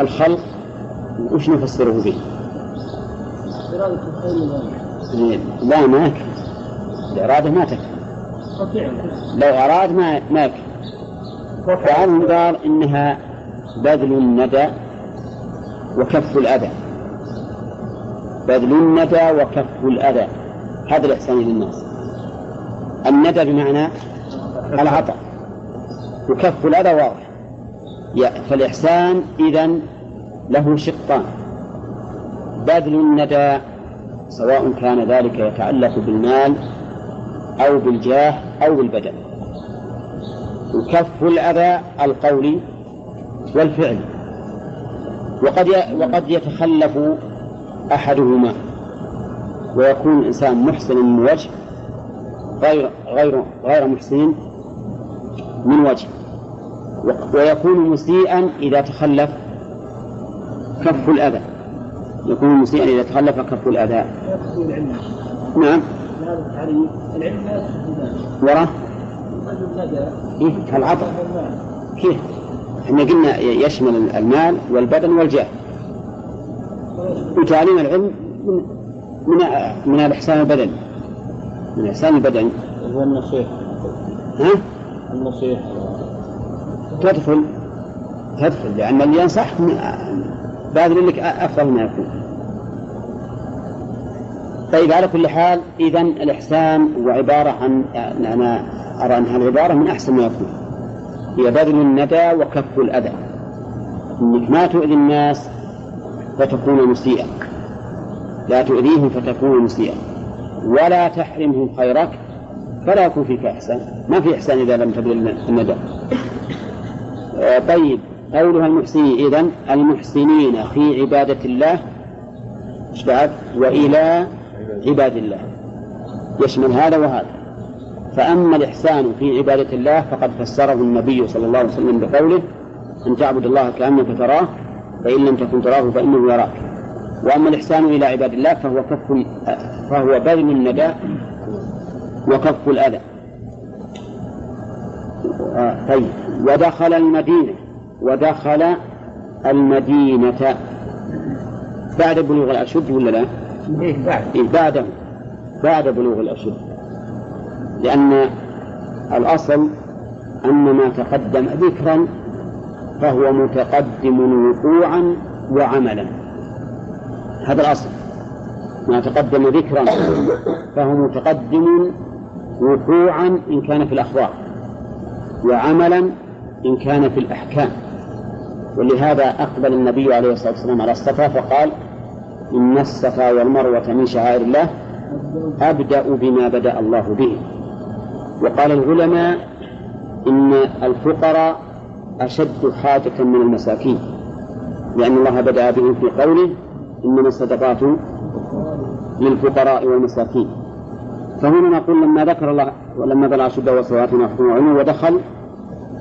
[SPEAKER 1] الخلق وش نفسره به؟ لا ما يكفي. الإرادة ما تكفي. لو أراد ما ما يكفي. وعنهم قال إنها بذل الندى وكف الأذى. بذل الندى وكف الأذى. هذا الإحسان للناس. الندى بمعنى العطاء. وكف الأذى واضح. فالإحسان إذا له شقان. بذل الندى سواء كان ذلك يتعلق بالمال أو بالجاه أو بالبدن وكف الأذى القولي والفعل. وقد وقد يتخلف أحدهما. ويكون الإنسان محسنا من وجه غير غير غير محسن من وجه. ويكون مسيئا إذا تخلف كف الأذى. يكون مسيئا إذا تخلف كف الأذى. نعم.
[SPEAKER 2] هذا التعريف العلم لا المال
[SPEAKER 1] وراه
[SPEAKER 2] ندى
[SPEAKER 1] إيه كالعطاء
[SPEAKER 2] المال.
[SPEAKER 1] كيف إحنا قلنا يشمل المال والبدن والجاه. وتعليم العلم من من من الإحسان البدني من إحسان البدني
[SPEAKER 5] هو النصيحة.
[SPEAKER 1] ها؟
[SPEAKER 5] النصيحة.
[SPEAKER 1] تدخل تدخل لأن اللي ينصح باذل لك أفضل ما يكون. طيب على كل حال إذا الإحسان هو عبارة عن أنا أرى أنها العبارة من أحسن ما يكون. هي بذل الندى وكف الأذى. إنك ما تؤذي الناس فتكون مسيئا. لا تؤذيهم فتكون مسيئا. ولا تحرمهم خيرك فلا يكون فيك إحسان. ما في إحسان إذا لم تبذل الندى. آه، طيب قولها المحسنين. إذن المحسنين في عبادة الله. إيش بعد؟ وإلى عباد الله. يشمل هذا وهذا. فأما الإحسان في عبادة الله فقد فسره النبي صلى الله عليه وسلم بقوله أن تعبد الله كأنك تراه فإن لم تكن تراه فإنه يراك. وأما الإحسان إلى عباد الله فهو كف فهو بذل الندى وكف الأذى. طيب. ودخل المدينة. ودخل المدينة. بعد بلوغ الأشد ولا لا؟
[SPEAKER 2] إيه بعد.
[SPEAKER 1] إيه بعد بعد بلوغ الأشد لأن الأصل أن ما تقدم ذكرا فهو متقدم وقوعا وعملا. هذا الأصل. ما تقدم ذكرا فهو متقدم وقوعا إن كان في الأخبار وعملا إن كان في الأحكام. ولهذا أقبل النبي عليه الصلاة والسلام على الصفا فقال إن الصفا والمروة من شعائر الله أبدأ بما بدأ الله به. وقال العلماء إن الفقراء أشد حاجة من المساكين لأن الله بدأ بهم في قوله إنما الصدقات للفقراء والمساكين. فهنا نقول لما ذكر الله ولما بلغ أشده وصلاته وحكمه وعلمه ودخل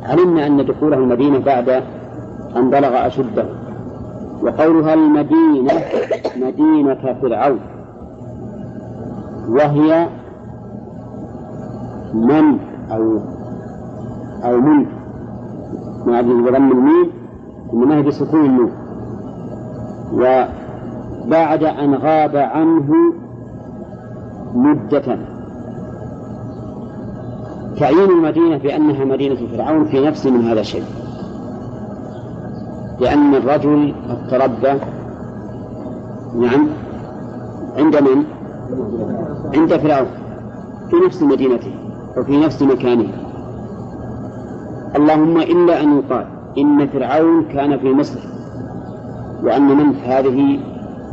[SPEAKER 1] علمنا أن دخوله المدينة بعد أن بلغ أشده. وقولها المدينة مدينة فرعون. وهي من أو أو من؟ مع بضم الميم هي بسكون النون. وبعد أن غاب عنه مدة. تعيين المدينة بأنها مدينة فرعون في نفس من هذا الشيء. لأن الرجل قد تربى نعم. عند من؟ عند فرعون. في نفس مدينته وفي نفس مكانه. اللهم إلا أن يقال إن فرعون كان في مصر وأن منف هذه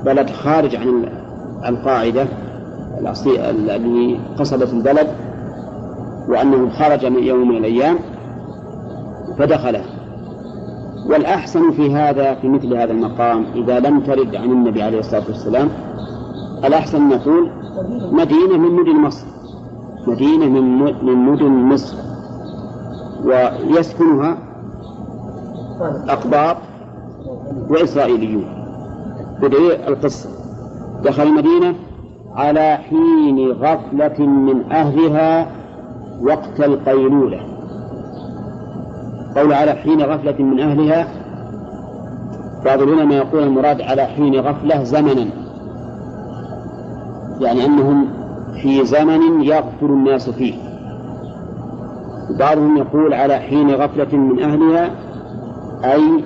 [SPEAKER 1] بلد خارج عن القاعدة الذي قصبت البلد وأنه خرج من يوم من الأيام فدخله. والأحسن في هذا في مثل هذا المقام إذا لم ترد عن النبي عليه الصلاة والسلام الأحسن نقول مدينة من مدن مصر مدينة من من مدن مصر. ويسكنها أقباط وإسرائيليون. بدليل القصة. دخل المدينة على حين غفلة من أهلها وقت القيلولة. قول على حين غفلة من أهلها. بعض العلماء يقول المراد على حين غفلة زمنا. يعني أنهم في زمن يغفل الناس فيه. بعضهم يقول على حين غفلة من أهلها أي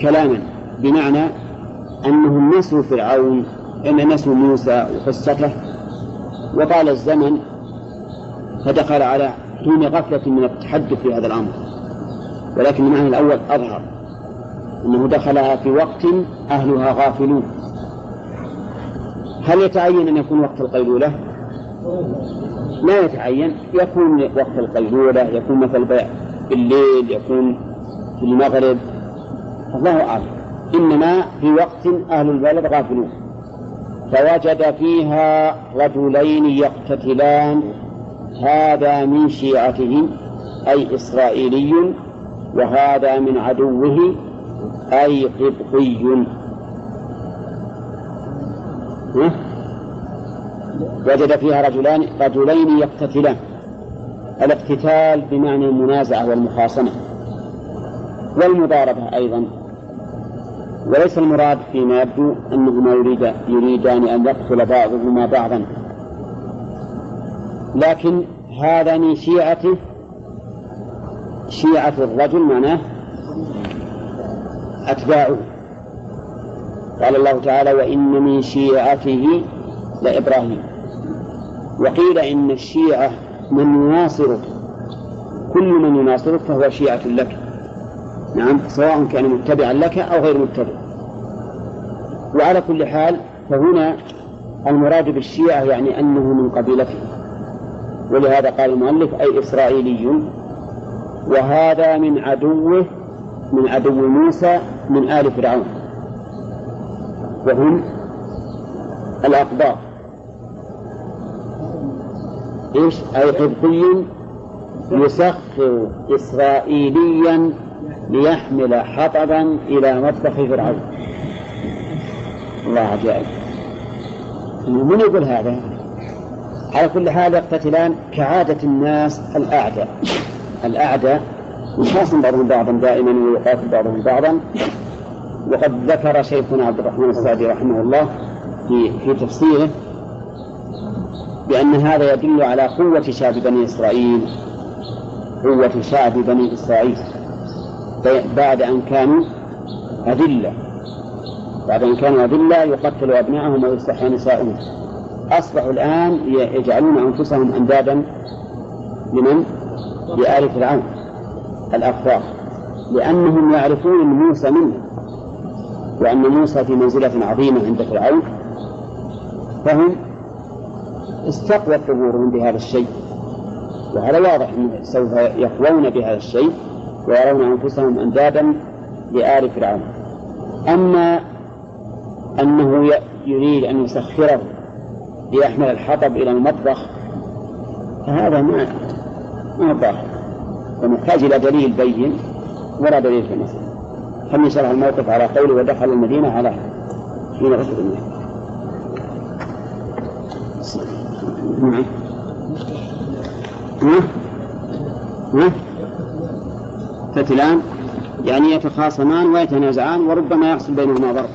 [SPEAKER 1] كلاما. بمعنى أنهم نسوا فرعون أن نسوا موسى وقصته. وطال الزمن فدخل على حين غفلة من التحدث في هذا الأمر. ولكن المعنى الأول أظهر. أنه دخلها في وقت أهلها غافلون. هل يتعين أن يكون وقت القيلولة؟ لا يتعين. يكون وقت القيلولة يكون مثل بالليل يكون في المغرب. الله أعلم. إنما في وقت أهل البلد غافلون. فوجد فيها رجلين يقتتلان. هذا من شيعته أي إسرائيلي وهذا من عدوه أي قبطي. وجد فيها رجلان رجلين يقتتلان. الاقتتال بمعنى المنازعة والمخاصمة. والمضاربة أيضا. وليس المراد فيما يبدو أنهما يريد يريدان أن يقتل بعضهما بعضا. لكن هذا من شيعته شيعة الرجل معناه أتباعه. قال الله تعالى وإن من شيعته لإبراهيم. وقيل إن الشيعة من يناصرك. كل من يناصرك فهو شيعة لك. نعم سواء كان متبعا لك أو غير متبع. وعلى كل حال فهنا المراد بالشيعة يعني أنه من قبيلته. ولهذا قال المؤلف أي إسرائيلي وهذا من عدوه من عدو موسى من آل فرعون. وهم الأقباط. إيش؟ أي قبطي يسخر إسرائيليا ليحمل حطبا إلى مطبخ فرعون. الله عجائب. من يقول هذا؟ على كل حال يقتتلان كعادة الناس الأعداء. الأعداء يخاصم بعضهم بعضا دائما ويقاتل بعضهم بعضا. وقد ذكر شيخنا عبد الرحمن السعدي رحمه الله في في تفسيره بأن هذا يدل على قوة شعب بني إسرائيل. قوة شعب بني إسرائيل. بعد أن كانوا أذلة. بعد أن كانوا أذلة يقتل أبنائهم ويستحيى نساؤهم أصبحوا الآن يجعلون أنفسهم أندادا لمن؟ لآل فرعون الأخبار لأنهم يعرفون موسى منه وأن موسى في منزلة عظيمة عند فرعون. فهم استقوت ظهورهم بهذا الشيء. وهذا واضح أنه سوف يقوون بهذا الشيء ويرون أنفسهم أندادا لآل فرعون. أما أنه يريد أن يسخره ليحمل الحطب إلى المطبخ فهذا ما ما ظاهر ومحتاج إلى دليل بين ولا دليل في المسألة خلني شرح الموقف على قوله ودخل المدينة على حين غسل الماء نعم فتلان يعني يتخاصمان ويتنازعان وربما يحصل بينهما ضرب